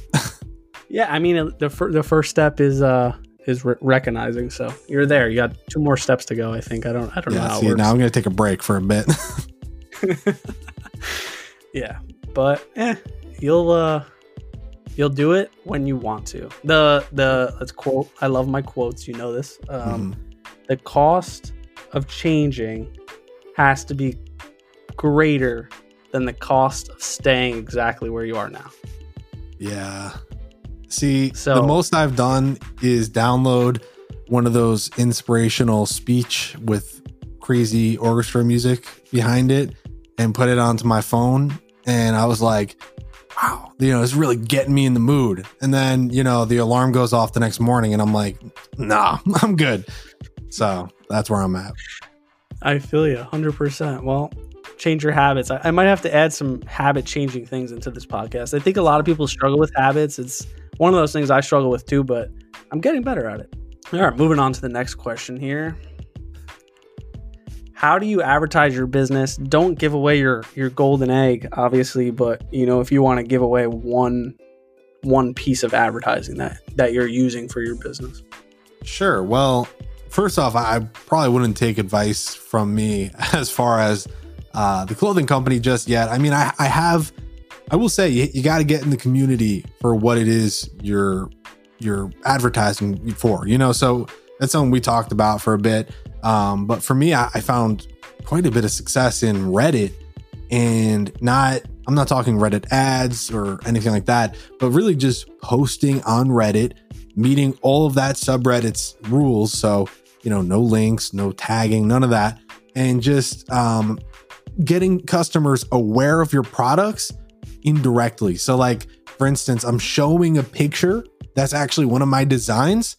yeah, I mean, the fir- the first step is uh is re- recognizing. So you're there. You got two more steps to go. I think. I don't. I don't yeah, know how see, Now I'm gonna take a break for a bit. yeah, but eh, you'll uh you'll do it when you want to. The the let's quote. I love my quotes. You know this. Um, mm. The cost of changing has to be greater than the cost of staying exactly where you are now. Yeah. See, so, the most I've done is download one of those inspirational speech with crazy orchestra music behind it and put it onto my phone and I was like, wow, you know, it's really getting me in the mood. And then, you know, the alarm goes off the next morning and I'm like, nah, I'm good. So that's where I'm at. I feel you 100%. Well, change your habits. I, I might have to add some habit changing things into this podcast. I think a lot of people struggle with habits. It's one of those things I struggle with too, but I'm getting better at it. All right, moving on to the next question here how do you advertise your business? Don't give away your your golden egg obviously but you know if you want to give away one one piece of advertising that that you're using for your business. Sure. Well first off i probably wouldn't take advice from me as far as uh, the clothing company just yet. I mean i, I have i will say you, you got to get in the community for what it is you're you're advertising for you know? So that's something we talked about for a bit um, but for me, I, I found quite a bit of success in Reddit and not I'm not talking Reddit ads or anything like that, but really just posting on Reddit, meeting all of that subreddit's rules. So, you know, no links, no tagging, none of that. And just um, getting customers aware of your products indirectly. So, like for instance, I'm showing a picture that's actually one of my designs,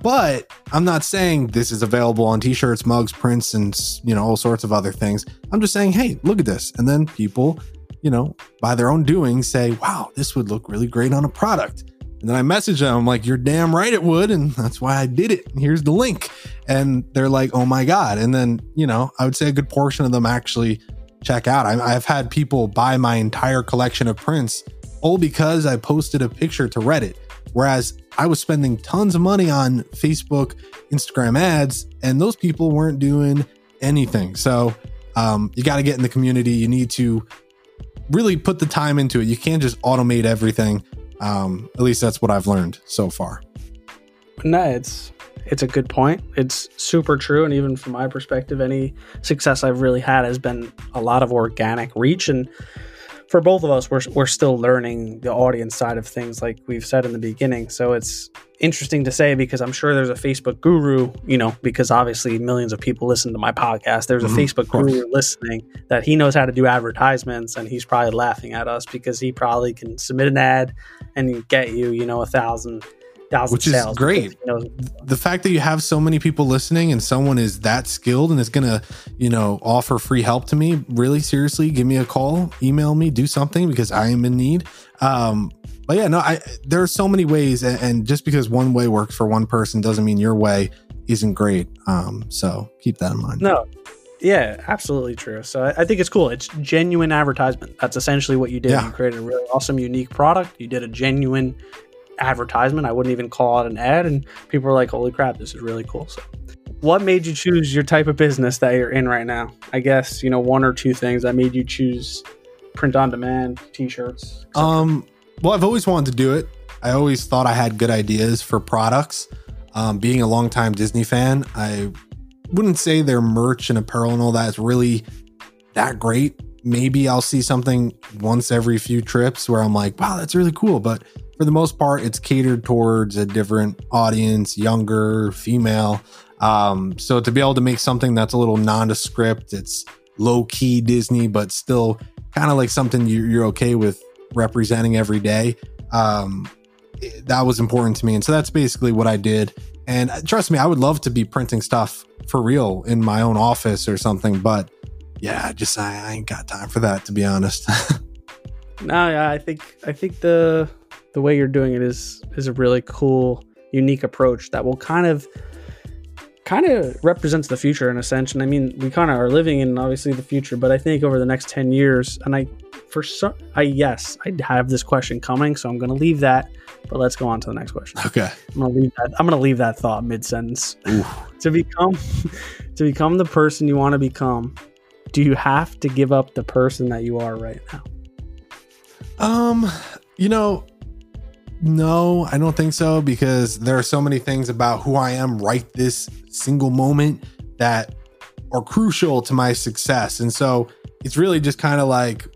but I'm not saying this is available on t-shirts, mugs, prints, and you know all sorts of other things. I'm just saying, hey, look at this, and then people, you know, by their own doing, say, wow, this would look really great on a product. And then I message them, I'm like, you're damn right it would. And that's why I did it. Here's the link. And they're like, oh my God. And then, you know, I would say a good portion of them actually check out. I, have had people buy my entire collection of prints all because I posted a picture to Reddit. Whereas I was spending tons of money on Facebook, Instagram ads, and those people weren't doing anything. So um, you got to get in the community. You need to really put the time into it. You can't just automate everything. Um, at least that's what I've learned so far. No, it's it's a good point. It's super true, and even from my perspective, any success I've really had has been a lot of organic reach and for both of us, we're, we're still learning the audience side of things, like we've said in the beginning. So it's interesting to say because I'm sure there's a Facebook guru, you know, because obviously millions of people listen to my podcast. There's a mm-hmm, Facebook guru listening that he knows how to do advertisements and he's probably laughing at us because he probably can submit an ad and get you, you know, a thousand thousand which is great. You know, the fact that you have so many people listening and someone is that skilled and is gonna, you know, offer free help to me. Really, seriously, give me a call, email me, do something because I am in need. Um, but yeah, no, I there are so many ways, and, and just because one way works for one person doesn't mean your way isn't great. Um, so keep that in mind. No, yeah, absolutely true. So I, I, think it's cool. It's genuine advertisement. That's essentially what you did. Yeah. You created a really awesome, unique product. You did a genuine advertisement. I wouldn't even call it an ad. And people were like, holy crap, this is really cool. So, what made you choose your type of business that you're in right now? I guess, you know, one or two things that made you choose print on demand, t shirts. Um, well, I've always wanted to do it. I always thought I had good ideas for products. Um, being a longtime Disney fan, I wouldn't say their merch and apparel and all that is really that great. Maybe I'll see something once every few trips where I'm like, wow, that's really cool. But for the most part, it's catered towards a different audience, younger, female. Um, so to be able to make something that's a little nondescript, it's low key Disney, but still kind of like something you're, okay with representing every day. Um, that was important to me. And so that's basically what I did. And uh, trust me, I would love to be printing stuff for real in my own office or something. But yeah, just I, I ain't got time for that, to be honest. no, yeah, I think I think the the way you're doing it is is a really cool, unique approach that will kind of kind of represents the future in a sense. And I mean, we kind of are living in obviously the future, but I think over the next 10 years, and I, for some, I, yes, I have this question coming, so I'm going to leave that, but let's go on to the next question. Okay. I'm going to leave that, I'm going to leave that thought mid sentence. to become, to become the person you want to become, do you have to give up the person that you are right now? Um, you know, no, I don't think so because there are so many things about who I am right this single moment that are crucial to my success. And so it's really just kind of like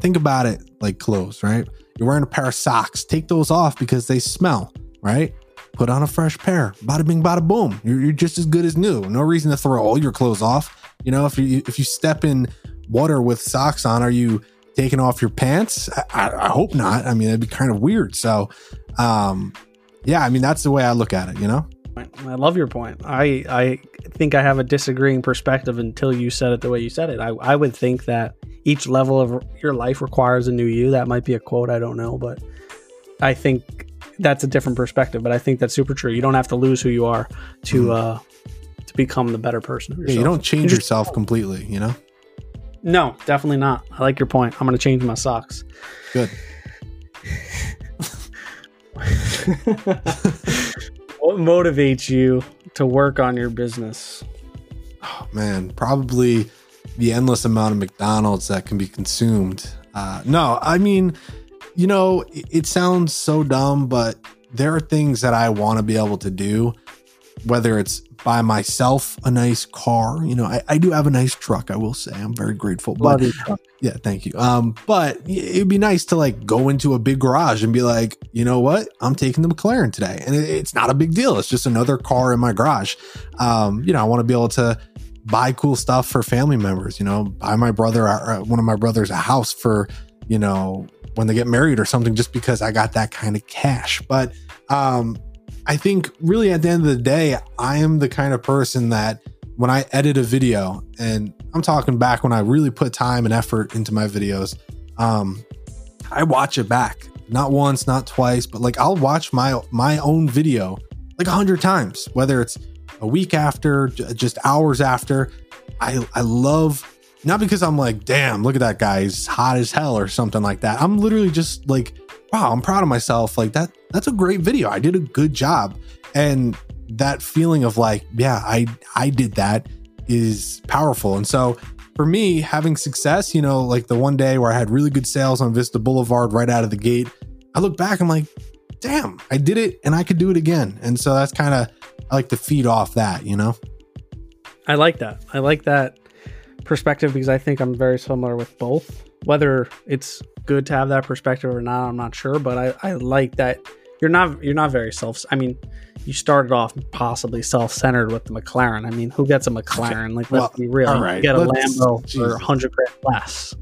think about it like clothes, right? You're wearing a pair of socks, take those off because they smell, right? Put on a fresh pair. Bada bing, bada boom. You're, you're just as good as new. No reason to throw all your clothes off. You know, if you if you step in water with socks on, are you taking off your pants? I, I, hope not. I mean, it'd be kind of weird. So, um, yeah, I mean, that's the way I look at it, you know? I love your point. I, I think I have a disagreeing perspective until you said it the way you said it. I, I would think that each level of your life requires a new you. That might be a quote. I don't know, but I think that's a different perspective. But I think that's super true. You don't have to lose who you are to, mm-hmm. uh, to become the better person of yourself. Yeah, you don't change yourself completely, you know? No, definitely not. I like your point. I'm going to change my socks. Good. what motivates you to work on your business? Oh, man, probably the endless amount of McDonald's that can be consumed. Uh, no, I mean, you know, it, it sounds so dumb, but there are things that I want to be able to do, whether it's buy myself a nice car. You know, I, I do have a nice truck. I will say I'm very grateful. But yeah, thank you. Um, but it'd be nice to like go into a big garage and be like, you know what, I'm taking the McLaren today, and it, it's not a big deal. It's just another car in my garage. Um, you know, I want to be able to buy cool stuff for family members. You know, buy my brother, uh, one of my brothers, a house for you know, when they get married or something, just because I got that kind of cash. But um, I think really at the end of the day, I am the kind of person that when I edit a video, and I'm talking back when I really put time and effort into my videos, um, I watch it back. Not once, not twice, but like I'll watch my my own video like a hundred times, whether it's a week after, just hours after. I I love not because I'm like, damn, look at that guy, he's hot as hell or something like that. I'm literally just like, wow, I'm proud of myself. Like that, that's a great video. I did a good job. And that feeling of like, yeah, I I did that is powerful. And so for me, having success, you know, like the one day where I had really good sales on Vista Boulevard right out of the gate, I look back, I'm like, damn, I did it and I could do it again. And so that's kind of I like to feed off that, you know? I like that. I like that perspective because I think I'm very similar with both. Whether it's good to have that perspective or not, I'm not sure, but I, I like that you're not you're not very self I mean, you started off possibly self-centered with the McLaren. I mean, who gets a McLaren? Like, let's be real. All right, you get a Lambo Jesus. for 100 grand less.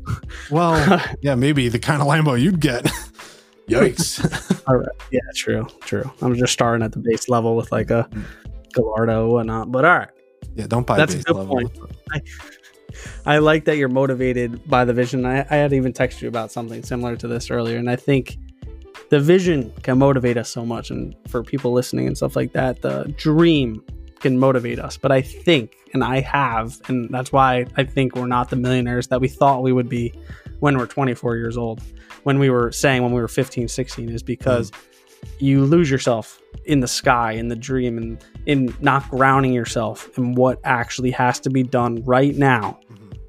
Well, yeah, maybe the kind of Lambo you'd get. Yikes. All right. Yeah, true. True. I'm just starting at the base level with like a Gallardo and whatnot. But all right. Yeah, don't buy That's a good level. point. I, I, like that you're motivated by the vision. I, I had even texted you about something similar to this earlier. And I think the vision can motivate us so much. And for people listening and stuff like that, the dream can motivate us. But I think, and I have, and that's why I think we're not the millionaires that we thought we would be when we're 24 years old when we were saying when we were 15 16 is because mm. you lose yourself in the sky in the dream and in not grounding yourself in what actually has to be done right now.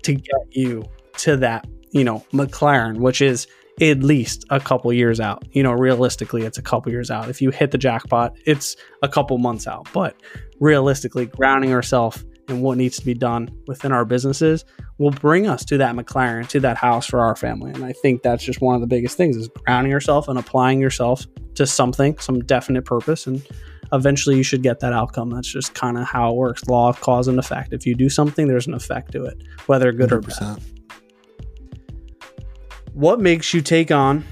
To get you to that you know mclaren which is at least a couple years out you know realistically it's a couple years out if you hit the jackpot it's a couple months out but realistically grounding ourselves and what needs to be done within our businesses will bring us to that McLaren, to that house for our family. And I think that's just one of the biggest things is grounding yourself and applying yourself to something, some definite purpose. And eventually you should get that outcome. That's just kind of how it works. Law of cause and effect. If you do something, there's an effect to it, whether good 100%. or bad. What makes you take on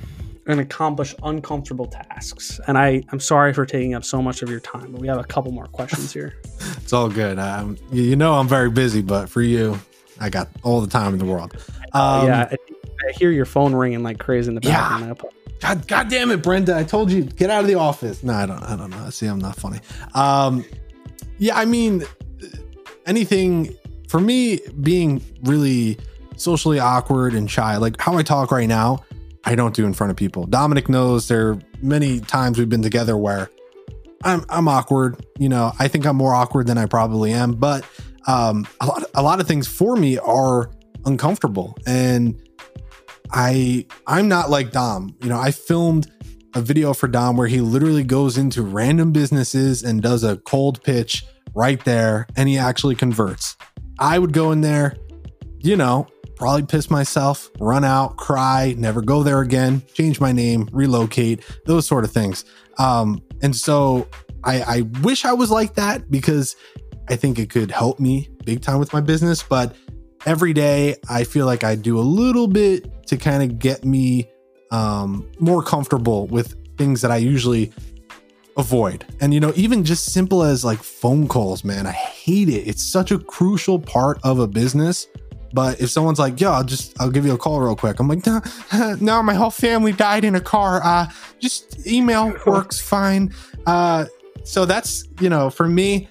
and accomplish uncomfortable tasks. And I, I'm sorry for taking up so much of your time, but we have a couple more questions here. it's all good. Um, you know, I'm very busy, but for you, I got all the time in the world. Um, yeah, I, I, hear your phone ringing like crazy in the background. Yeah. God, God damn it, Brenda! I told you get out of the office. No, I don't. I don't know. See, I'm not funny. Um, yeah, I mean, anything for me being really socially awkward and shy, like how I talk right now I don't do in front of people. Dominic knows there are many times we've been together where I'm I'm awkward. You know, I think I'm more awkward than I probably am, but um, a lot a lot of things for me are uncomfortable, and I I'm not like Dom. You know, I filmed a video for Dom where he literally goes into random businesses and does a cold pitch right there, and he actually converts. I would go in there, you know, probably piss myself, run out, cry, never go there again, change my name, relocate, those sort of things. Um, and so I, I wish I was like that because I think it could help me big time with my business. But every day I feel like I do a little bit to kind of get me um, more comfortable with things that I usually avoid. And you know, even just simple as like phone calls, man, I hate it. It's such a crucial part of a business but if someone's like, "Yo, I'll just I'll give you a call real quick," I'm like, "No, no, my whole family died in a car. Uh, just email works fine." Uh, so that's you know, for me,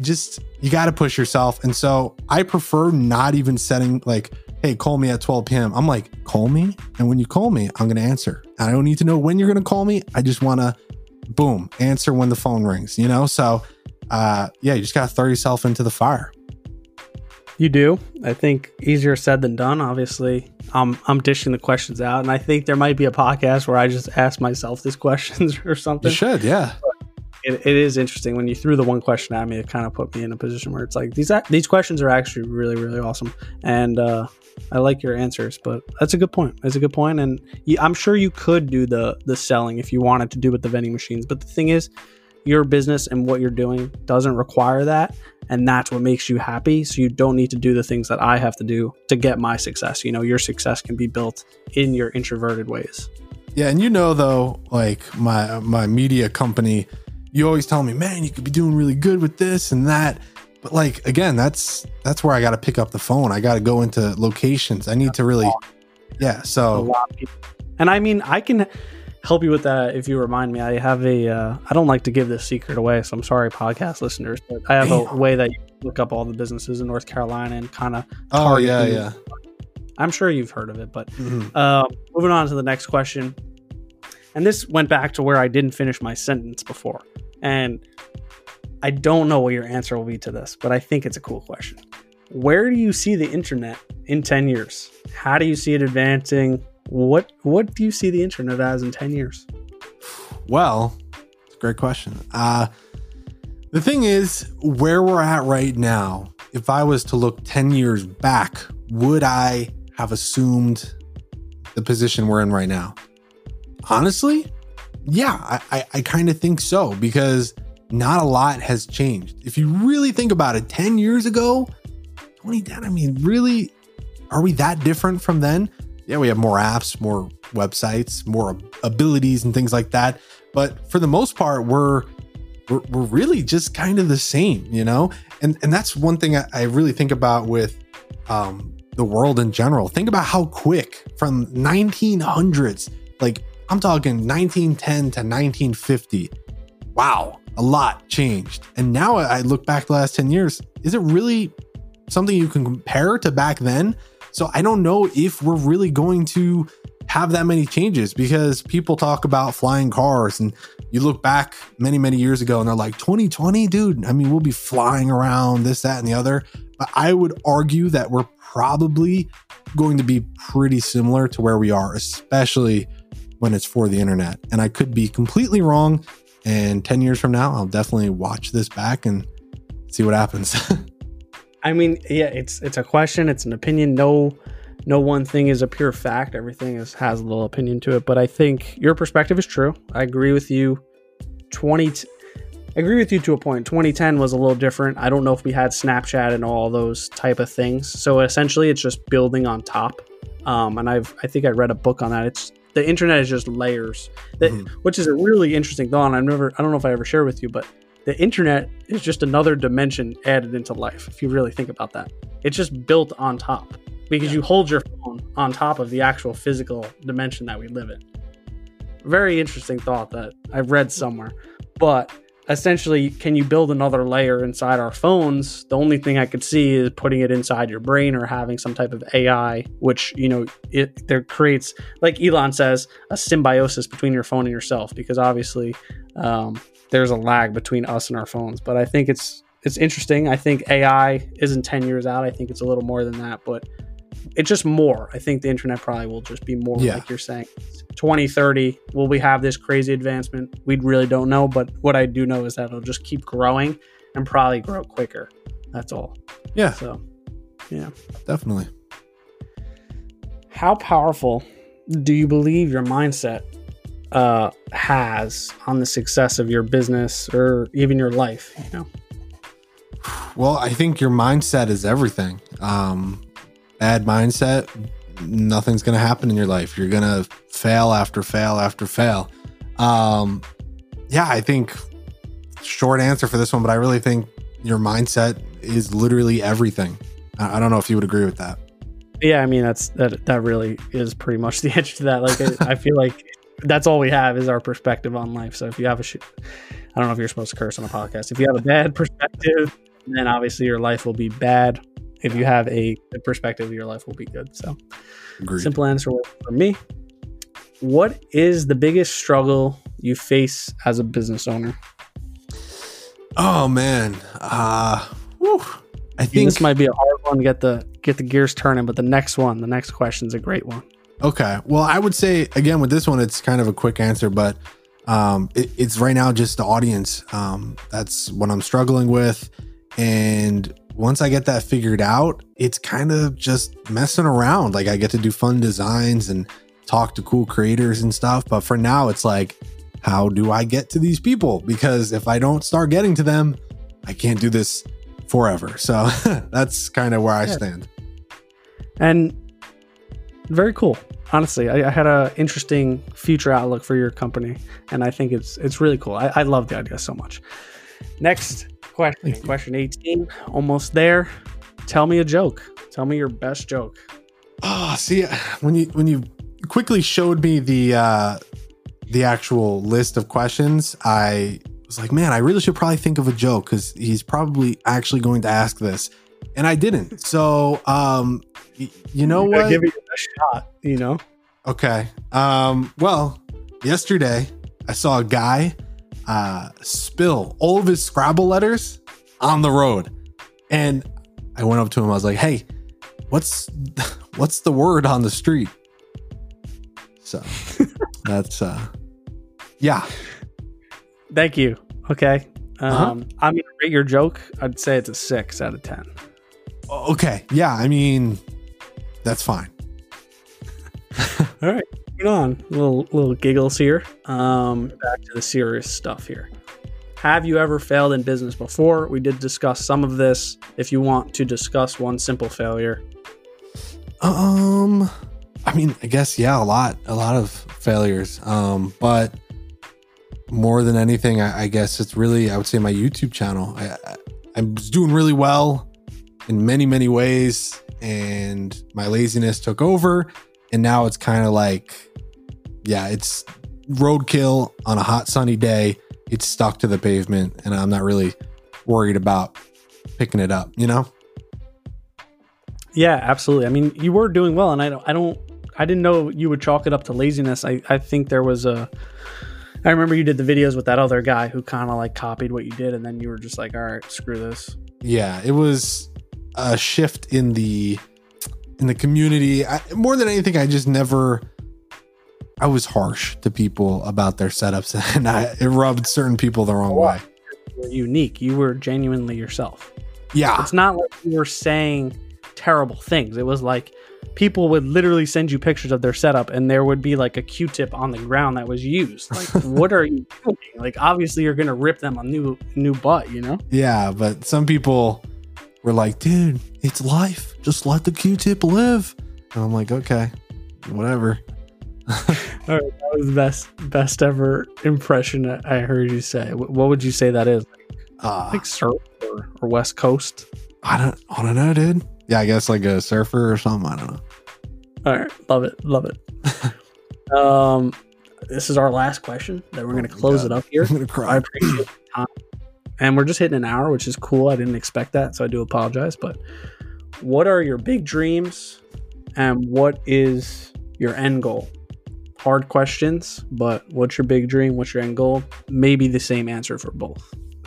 just you got to push yourself, and so I prefer not even setting like, "Hey, call me at 12 p.m." I'm like, "Call me," and when you call me, I'm gonna answer. I don't need to know when you're gonna call me. I just want to, boom, answer when the phone rings. You know, so uh, yeah, you just gotta throw yourself into the fire. You do. I think easier said than done. Obviously, I'm I'm dishing the questions out, and I think there might be a podcast where I just ask myself these questions or something. You should, yeah. It, it is interesting when you threw the one question at me. It kind of put me in a position where it's like these these questions are actually really really awesome, and uh, I like your answers. But that's a good point. That's a good point, and I'm sure you could do the the selling if you wanted to do with the vending machines. But the thing is, your business and what you're doing doesn't require that and that's what makes you happy so you don't need to do the things that i have to do to get my success you know your success can be built in your introverted ways Yeah, and you know though, like my my media company, you always tell me, man, you could be doing really good with this and that. But like again, that's that's where I got to pick up the phone. I got to go into locations. I need to really, yeah. So lot of people. And I mean, I can help you with that if you remind me. I have a. Uh, I don't like to give this secret away, so I'm sorry, podcast listeners, but I have a way that you look up all the businesses in North Carolina and kind of. oh yeah, them. yeah. I'm sure you've heard of it, but Mhm. uh, moving on to the next question. And this went back to where I didn't finish my sentence before, and I don't know what your answer will be to this, but I think it's a cool question. Where do you see the internet in 10 years? How do you see it advancing? What what do you see the internet as in 10 years? Well, it's a great question. Uh, the thing is, where we're at right now, if I was to look 10 years back, would I have assumed the position we're in right now? Honestly, yeah, I, I, I kind of think so because not a lot has changed. If you really think about it, 10 years ago, 2010, I mean, really, are we that different from then? Yeah, we have more apps, more websites, more abilities and things like that. But for the most part, we're we're, we're really just kind of the same, you know? And and that's one thing I, I really think about with um, the world in general. Think about how quick from 1900s, like I'm talking 1910 to 1950. Wow, a lot changed. And now I look back the last 10 years, is it really something you can compare to back then? So I don't know if we're really going to have that many changes because people talk about flying cars and you look back many, many years ago and they're like, 2020, dude, I mean, we'll be flying around this, that, and the other. But I would argue that we're probably going to be pretty similar to where we are, especially when it's for the internet. And I could be completely wrong. And 10 years from now, I'll definitely watch this back and see what happens. I mean, yeah, it's it's a question, it's an opinion. No no one thing is a pure fact. Everything is has a little opinion to it, but I think your perspective is true. I agree with you. 20 t- I agree with you to a point. 2010 was a little different. I don't know if we had Snapchat and all those type of things. So essentially, it's just building on top. Um, and I've I think I read a book on that. It's the internet is just layers, that, Mhm. which is a really interesting thought. I've never I don't know if I ever shared with you, but the internet is just another dimension added into life. If you really think about that, it's just built on top because you hold your phone on top of the actual physical dimension that we live in. Very interesting thought that I've read somewhere, but essentially can you build another layer inside our phones? The only thing i could see is putting it inside your brain or having some type of ai which you know it there creates like elon says a symbiosis between your phone and yourself because obviously um, there's a lag between us and our phones. But i think it's it's interesting. I think ai isn't 10 years out. I think it's a little more than that but it's just more. I think the internet probably will just be more Yeah. like you're saying. 2030 will we have this crazy advancement? We really don't know but what i do know is that it'll just keep growing and probably grow quicker. That's all. Yeah, so yeah. Definitely. how powerful do you believe your mindset uh, has on the success of your business or even your life you know? Well, I think your mindset is everything. Um, bad mindset, nothing's going to happen in your life. You're going to fail after fail after fail. Um, yeah, I think short answer for this one, but I really think your mindset is literally everything. I, don't know if you would agree with that. yeah i mean that's that that really is pretty much the answer to that like I, I feel like that's all we have is our perspective on life so if you have a sh- i don't know if you're supposed to curse on a podcast if you have a bad perspective then obviously your life will be bad if you have a good perspective your life will be good so Agreed. Simple answer for me. What is the biggest struggle you face as a business owner? Oh man, uh, whew. I think this might be a hard one to get the get the gears turning, but the next one, the next question is a great one. Okay. Well, I would say again with this one, it's kind of a quick answer, but um, it, it's right now just the audience. Um, that's what I'm struggling with, and once I get that figured out, it's kind of just messing around. Like I get to do fun designs and talk to cool creators and stuff. But for now, it's like how do I get to these people? Because if I don't start getting to them, I can't do this forever. So that's kind of where I Yeah. stand. and very cool honestly I, I had a interesting future outlook for your company and i think it's it's really cool i, I love the idea so much next question question 18 almost there tell me a joke tell me your best joke Oh, see, when you when you quickly showed me the uh the actual list of questions, I was like, man, I really should probably think of a joke because he's probably actually going to ask this, and I didn't. So, um, y- you know what? give it a shot you know Okay. Um, well, yesterday I saw a guy uh spill all of his Scrabble letters on the road. And I went up to him, I was like, hey, what's what's the word on the street? So that's uh yeah. thank you okay um Uh-huh. i'm gonna rate your joke i'd say it's a six out of ten Okay. Yeah, I mean that's fine. All right, on. Little little giggles here. Um, back to the serious stuff here. Have you ever failed in business before? We did discuss some of this. If you want to discuss one simple failure, Um, I mean, I guess yeah, a lot, a lot of failures. Um, but more than anything, I, I guess it's really, I would say, my YouTube channel. I, I, I was doing really well in many, many ways, and my laziness took over, and now it's kind of like, yeah, it's roadkill on a hot sunny day. It's stuck to the pavement, and I'm not really worried about picking it up. You know? yeah, absolutely. I mean, you were doing well, and I don't, I don't, I didn't know you would chalk it up to laziness. I, I think there was a. I remember you did the videos with that other guy who kind of like copied what you did, and then you were just like, "All right, screw this." yeah it was a shift in the in the community I, more than anything i just never i was harsh to people about their setups and I, it rubbed certain people the wrong way You were unique. You were genuinely yourself. yeah It's not like you were saying terrible things. It was like people would literally send you pictures of their setup and there would be like a Q-tip on the ground that was used. Like, what are you doing? Like, obviously you're gonna rip them a new new butt, you know? yeah but some people were like dude it's life just let the q-tip live and i'm like okay whatever All right, that was the best best ever impression I heard you say. What would you say that is? uh, Like surf or, or West Coast? i don't i don't know dude yeah i guess like a surfer or something i don't know All right, love it, love it. um, this is our last question. that we're Oh gonna close God. it up here. i'm gonna I appreciate the time. And we're just hitting an hour, which is cool. I didn't expect that, so I do apologize. But what are your big dreams and what is your end goal? Hard questions, but what's your big dream? What's your end goal? Maybe the same answer for both.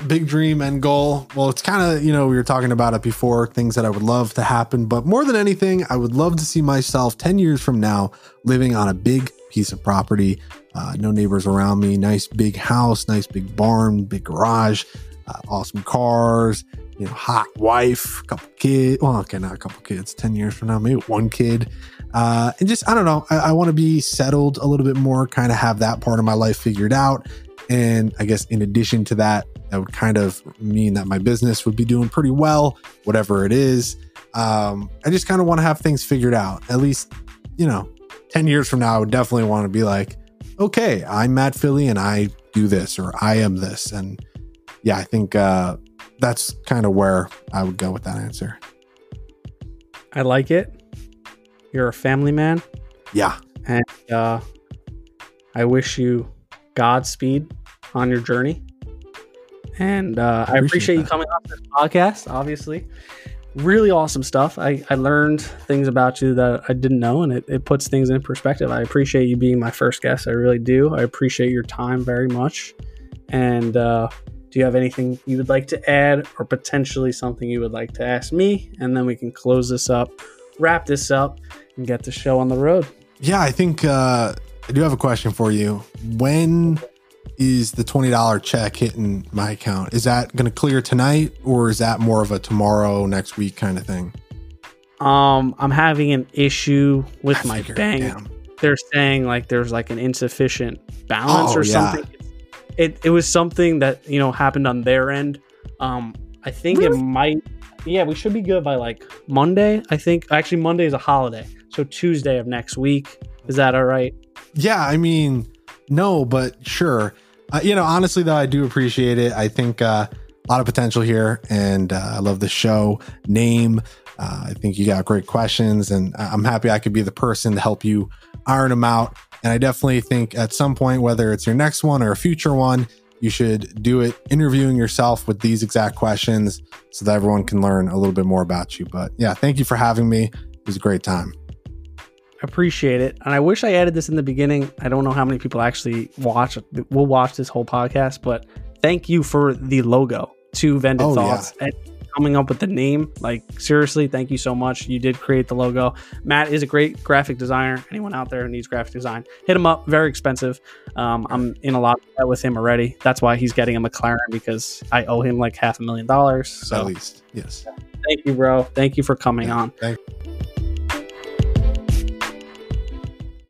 big dream and goal. Well, it's kind of, you know, we were talking about it before, things that I would love to happen. But more than anything, I would love to see myself 10 years from now living on a big piece of property, uh, no neighbors around me, nice big house, nice big barn, big garage, uh, awesome cars, you know, hot wife, couple kids. Well, okay, not a couple kids, 10 years from now, maybe one kid. Uh, and just, I don't know, I, I want to be settled a little bit more, kind of have that part of my life figured out. And I guess in addition to that, that would kind of mean that my business would be doing pretty well, whatever it is. Um, I just kind of want to have things figured out. At least, you know, 10 years from now, I would definitely want to be like, okay, I'm Matt Philie and I do this or I am this. And yeah, I think uh, that's kind of where I would go with that answer. I like it. You're a family man, Yeah. and uh, I wish you Godspeed on your journey. And uh, I Appreciate appreciate you coming on this podcast. Obviously, really awesome stuff. I, I learned things about you that I didn't know, and it, it puts things in perspective. I appreciate you being my first guest. I really do. I appreciate your time very much. And uh, do you have anything you would like to add, or potentially something you would like to ask me? And then we can close this up, wrap this up, and get the show on the road. Yeah, I think uh, I do have a question for you. When is the $20 check hitting my account? Is that going to clear tonight or is that more of a tomorrow, next week kind of thing? Um, I'm having an issue with I my figured, bank. damn. They're saying like there's like an insufficient balance Oh, or yeah. something. It it was something that you know happened on their end. Um, I think Really? it might. Yeah, we should be good by like Monday. I think actually Monday is a holiday, so Tuesday of next week. Is that all right? Yeah, I mean, no, but sure. Uh, you know, honestly, though, I do appreciate it. I think uh, a lot of potential here, and uh, I love the show name. Uh, I think you got great questions, and I'm happy I could be the person to help you iron them out. And I definitely think at some point, whether it's your next one or a future one, you should do it interviewing yourself with these exact questions so that everyone can learn a little bit more about you. But yeah, thank you for having me. It was a great time. appreciate it and i wish i added this in the beginning i don't know how many people actually watch will watch this whole podcast but thank you for the logo to vended Oh, thoughts and coming up with the name. Like seriously thank you so much. You did create the logo. Matt is a great graphic designer. Anyone out there who needs graphic design hit him up. Very expensive. Um, i'm in a lot of with him already. That's why he's getting a mclaren because i owe him like half a million dollars. At least, yes. thank you bro. Thank you for coming Yeah, on. Thank